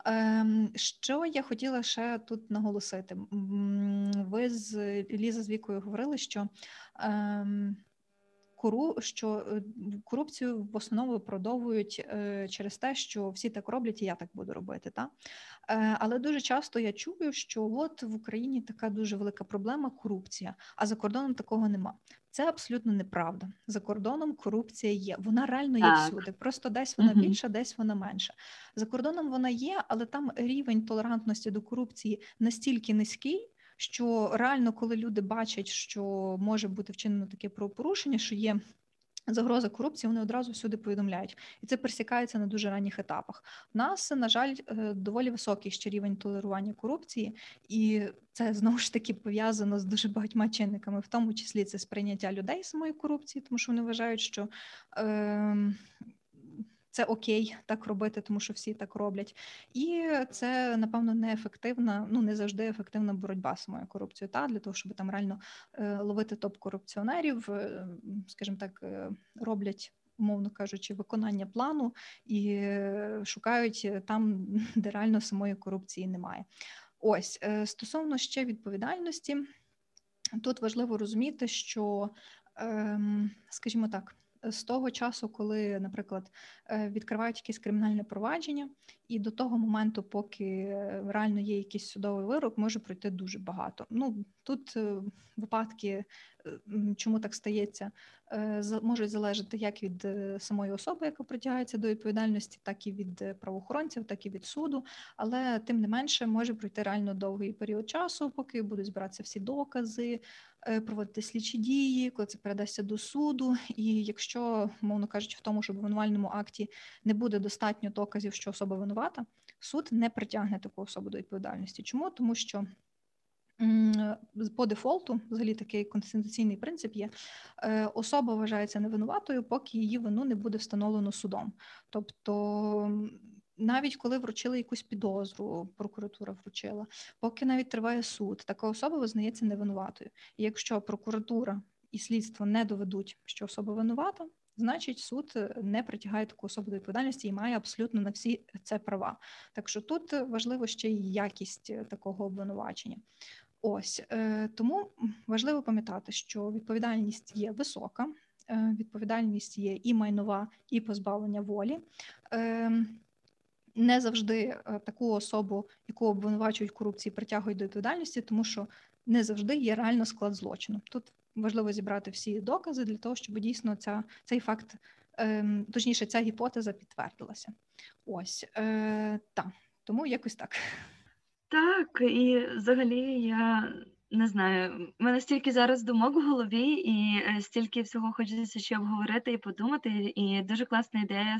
B: Ем, Що я хотіла ще тут наголосити? Ви з Ліза з Вікою говорили, що ем, кору, що е, корупцію в основному виправдовують е, через те, що всі так роблять, і я так буду робити. Та? Е, Але дуже часто я чую, що от в Україні така дуже велика проблема корупція, а за кордоном такого нема. Це абсолютно неправда. За кордоном корупція є. Вона реально є
C: Так.
B: всюди. Просто десь вона більша, десь вона менша. За кордоном вона є, але там рівень толерантності до корупції настільки низький, що реально, коли люди бачать, що може бути вчинено таке правопорушення, що є загроза корупції, вони одразу всюди повідомляють, і це пересікається на дуже ранніх етапах. У нас, на жаль, е, доволі високий ще рівень толерування корупції, і це знову ж таки пов'язано з дуже багатьма чинниками, в тому числі це сприйняття людей самої корупції, тому що вони вважають, що. Е- це окей так робити, тому що всі так роблять, і це напевно неефективна, ну не завжди ефективна боротьба самою корупцією. Та для того, щоб там реально е, ловити топ-корупціонерів, е, скажімо так, е, роблять. Умовно кажучи, виконання плану і шукають там, де реально самої корупції немає. Ось стосовно ще відповідальності, тут важливо розуміти, що, ем, скажімо так, з того часу, коли, наприклад, е, відкривають якесь кримінальне провадження, і до того моменту, поки е, реально є якийсь судовий вирок, може пройти дуже багато. Ну тут е, випадки, чому так стається, е, можуть залежати як від е, самої особи, яка притягається до відповідальності, так і від е, правоохоронців, так і від суду. Але тим не менше може пройти реально довгий період часу, поки будуть збиратися всі докази, проводити слідчі дії, коли це передасться до суду. І якщо, мовно кажучи, в тому ж обвинувальному акті не буде достатньо доказів, що особа винувата, суд не притягне таку особу до відповідальності. Чому? Тому що по дефолту, взагалі такий конституційний принцип є, е, особа вважається невинуватою, поки її вину не буде встановлено судом. Тобто, навіть коли вручили якусь підозру, прокуратура вручила, поки навіть триває суд, така особа визнається невинуватою. І якщо прокуратура і слідство не доведуть, що особа винувата, значить суд е, не притягає таку особу до відповідальності і має абсолютно на всі це права. Так що тут е, важливо ще й якість е, такого обвинувачення. Ось е, тому важливо пам'ятати, що відповідальність є висока, е, відповідальність є і майнова, і позбавлення волі. Е, не завжди таку особу, яку обвинувачують корупції, притягують до відповідальності, тому що не завжди є реально склад злочину. Тут важливо зібрати всі докази для того, щоб дійсно ця, цей факт, ем, точніше, ця гіпотеза підтвердилася. Ось так. Тому якось так.
C: Так, і взагалі я не знаю, в мене стільки зараз думок в голові, і е, стільки всього хочеться ще обговорити і подумати. І дуже класна ідея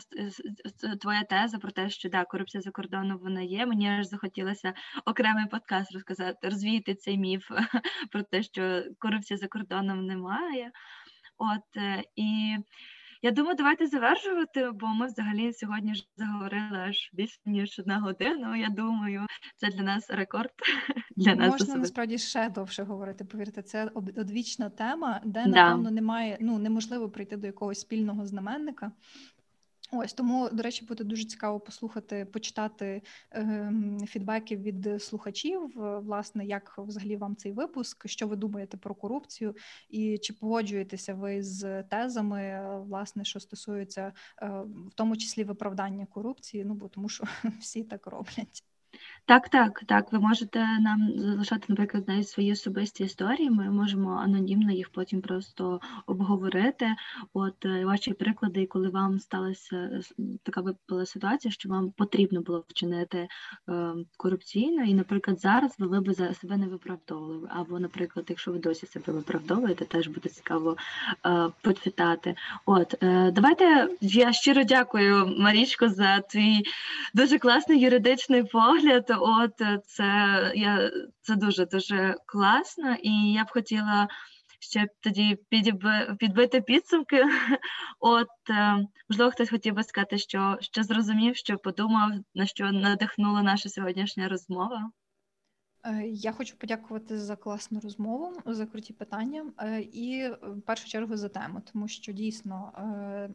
C: твоя теза про те, що да, корупція за кордоном вона є. Мені аж захотілося окремий подкаст розказати, розвіяти цей міф про те, що корупції за кордоном немає. От е, і я думаю, давайте завершувати, бо ми взагалі сьогодні ж заговорили аж більше ніж одна година. Я думаю, це для нас рекорд. Для нас
B: Можна
C: особисто.
B: насправді ще довше говорити. Повірте, це одвічна тема, де
C: Да.
B: напевно немає, ну неможливо прийти до якогось спільного знаменника. Ось тому, до речі, буде дуже цікаво послухати, почитати ем, фідбеки від слухачів. е, Власне, як взагалі вам цей випуск, що ви думаєте про корупцію, і чи погоджуєтеся ви з тезами, е, власне, що стосується е, в тому числі виправдання корупції? Ну бо тому, що всі так роблять.
C: Так, так, так. Ви можете нам залишати, наприклад, навіть свої особисті історії. Ми можемо анонімно їх потім просто обговорити. От е, ваші приклади, коли вам сталася е, така випала ситуація, що вам потрібно було вчинити е, корупційно, і, наприклад, зараз ви, би за себе не виправдовували. Або, наприклад, якщо ви досі себе виправдовуєте, теж буде цікаво почитати. От давайте я щиро дякую, Марічко, за твій дуже класний юридичний погляд. От е, це я це дуже дуже класно, і я б хотіла ще тоді підбити підсумки. От е, можливо, хтось хотів би сказати, що, що зрозумів, що подумав, на що надихнула наша сьогоднішня розмова.
B: Е, Я хочу подякувати за класну розмову, за круті питання е, і в першу чергу за тему, тому що дійсно е,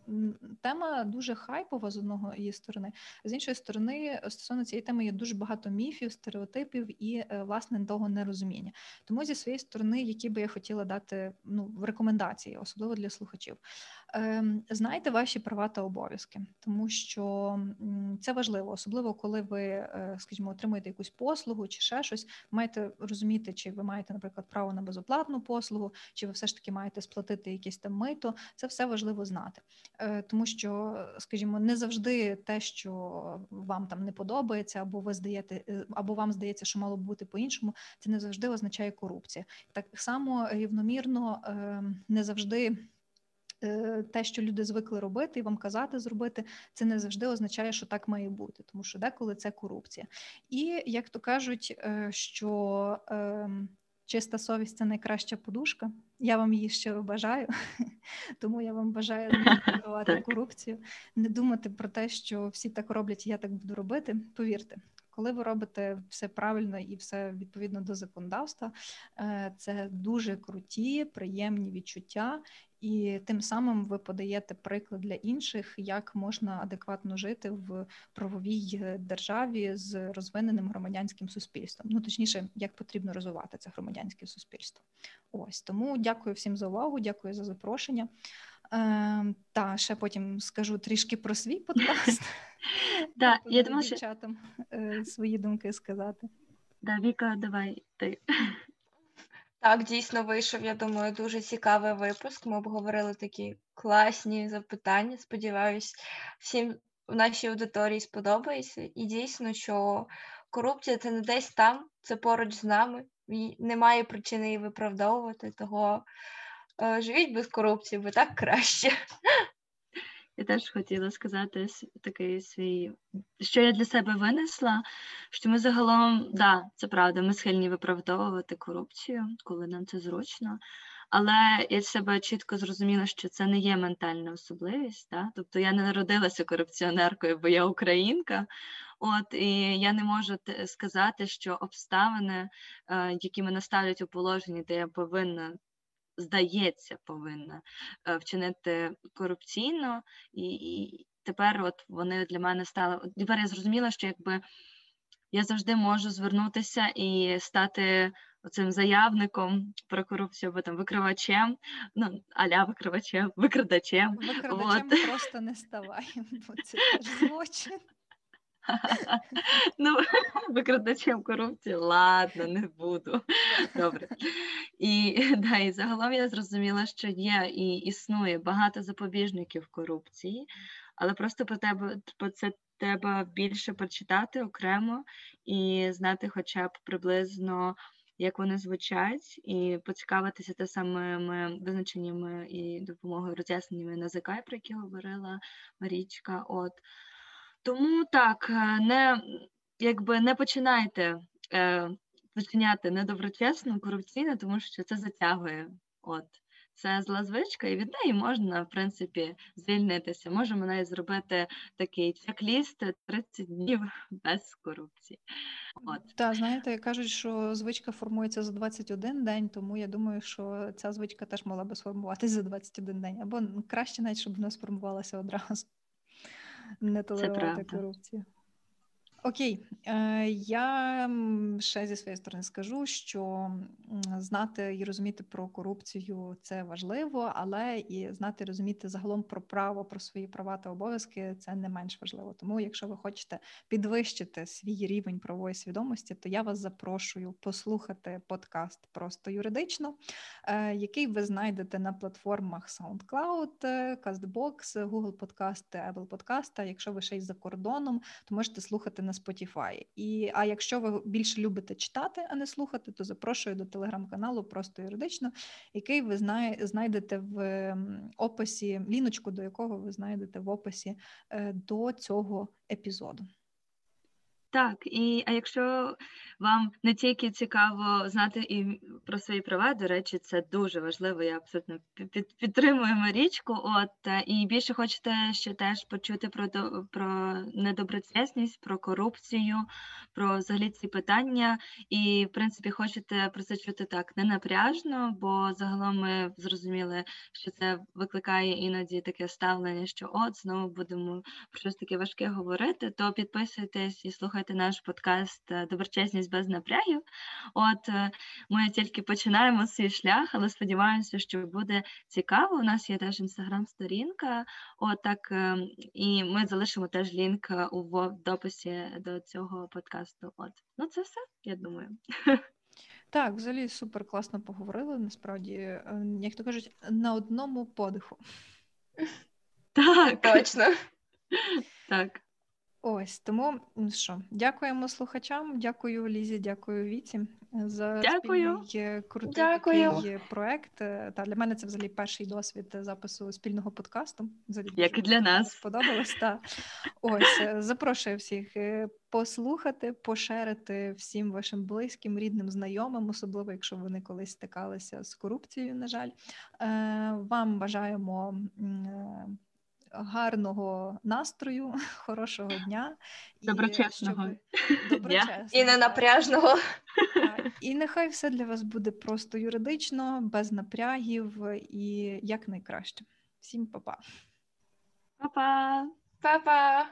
B: тема дуже хайпова з одного її сторони. З іншої сторони, стосовно цієї теми є дуже багато міфів, стереотипів і власне того нерозуміння. Тому зі своєї сторони, які би я хотіла дати ну рекомендації, особливо для слухачів. Ем, Знайте ваші права та обов'язки, тому що це важливо, особливо коли ви, е, скажімо, отримуєте якусь послугу чи ще щось. Маєте розуміти, чи ви маєте, наприклад, право на безоплатну послугу, чи ви все ж таки маєте сплатити якесь там мито. Це все важливо знати, Е, тому що, скажімо, не завжди те, що вам там не подобається, або ви здаєте, е, або вам здається, що мало б бути по-іншому, це не завжди означає корупція. Так само рівномірно ем, не завжди е, те, що люди звикли робити, і вам казати зробити, це не завжди означає, що так має бути, тому що деколи це корупція. І як то кажуть, е, що ем, чиста совість це найкраща подушка. Я вам її щиро бажаю, тому я вам бажаю не
C: Так.
B: корупцію, не думати про те, що всі так роблять, і я так буду робити. Повірте, коли ви робите все правильно і все відповідно до законодавства, е, це дуже круті, приємні відчуття, і тим самим ви подаєте приклад для інших, як можна адекватно жити в правовій е, державі з розвиненим громадянським суспільством. Ну точніше, як потрібно розвивати це громадянське суспільство. Ось тому дякую всім за увагу, дякую за запрошення. Ем, та ще потім скажу трішки про свій подкаст.
C: Да, я думаю, що
B: дівчатам е, свої думки сказати.
C: да, Віка, давай ти.
D: Так, дійсно вийшов, я думаю, дуже цікавий випуск. Ми обговорили такі класні запитання. Сподіваюсь, всім в нашій аудиторії сподобається. І дійсно, що корупція це не десь там, це поруч з нами. І немає причини її виправдовувати. Того живіть без корупції, бо так краще.
C: Я теж хотіла сказати такий свій, що я для себе винесла, що ми загалом, да, це правда, ми схильні виправдовувати корупцію, коли нам це зручно. Але я себе чітко зрозуміла, що це не є ментальна особливість. Да? Тобто я не народилася корупціонеркою, бо я українка. От і я не можу сказати, що обставини, е, які мене ставлять у положенні, де я повинна, здається, повинна е, вчинити корупційно, і, і тепер от вони для мене стали. Тепер я зрозуміла, що якби я завжди можу звернутися і стати оцим заявником про корупцію або там викривачем, ну аля викривачем, викрадачем.
B: Викрадачем
C: Вот.
B: просто не ставай, бо це теж злочин.
C: Ну, викрадачем корупції, ладно, не буду. Добре. І, да, і загалом я зрозуміла, що є і існує багато запобіжників корупції, але просто про тебе про це треба більше прочитати окремо і знати хоча б приблизно, як вони звучать, і поцікавитися те самими визначеннями і допомогою роз'ясненнями НАЗК, про які говорила Марічка. От. Тому так, е, не якби не починайте е, вчиняти недоброчесно, корупційно, тому що це затягує. От це зла звичка, і від неї можна, в принципі, звільнитися. Можемо навіть зробити такий чек-ліст 30 днів без корупції. От
B: Та знаєте, кажуть, що звичка формується за 21 день, тому я думаю, що ця звичка теж могла би сформуватися за 21 день. Або краще навіть, щоб вона сформувалася одразу. Не толерувати
C: правда.
B: корупцію. Окей, е, я ще зі своєї сторони скажу, що знати і розуміти про корупцію це важливо, але і знати і розуміти загалом про право, про свої права та обов'язки це не менш важливо. Тому, якщо ви хочете підвищити свій рівень правової свідомості, то я вас запрошую послухати подкаст просто юридично, е, який ви знайдете на платформах SoundCloud, CastBox, Google Podcast, Apple Podcast. Якщо ви ще й за кордоном, то можете слухати на Spotify. І а якщо ви більше любите читати, а не слухати, то запрошую до телеграм-каналу просто юридично, який ви знає, знайдете в описі, ліночку до якого ви знайдете в описі е, до цього епізоду.
C: Так, і а якщо вам не тільки цікаво знати і про свої права, до речі, це дуже важливо. Я абсолютно пі- під, підтримую Марічку. От е, і більше хочете ще теж почути про про недоброчесність, про корупцію, про взагалі ці питання. І в принципі хочете про це чути так не напряжно, бо загалом ми зрозуміли, що це викликає іноді таке ставлення, що от знову будемо про щось таке важке говорити, то підписуйтесь і слухайте наш подкаст е, Доброчесність без напрягів. От ми тільки починаємо свій шлях, але сподіваємося, що буде цікаво. У нас є теж інстаграм-сторінка. От так, і ми залишимо теж лінк е, у дописі до цього подкасту. От, ну це все, я думаю.
B: Так, взагалі супер класно поговорили. Насправді, е, як то кажуть, на одному подиху.
C: Так,
D: Точно.
C: так.
B: Ось тому ну що, дякуємо слухачам, дякую Лізі, дякую Віці за
C: Дякую.
B: спільний е, крутий
D: Дякую.
B: такий е, проект. Е, Та для мене це взагалі перший досвід е, запису спільного подкасту. Взагалі
C: Як і для нас.
B: сподобалось. Та ось е, запрошую всіх е, послухати, пошерити всім вашим близьким, рідним, знайомим, особливо якщо вони колись стикалися з корупцією. На жаль, Е, вам бажаємо. Гарного настрою, хорошого дня і
C: Доброчесного
B: щоб- доброчесного,
D: І не напряжного.
B: І нехай все для вас буде просто юридично, без напрягів і як найкраще. Всім па-па.
C: Па-па!
D: Па-па!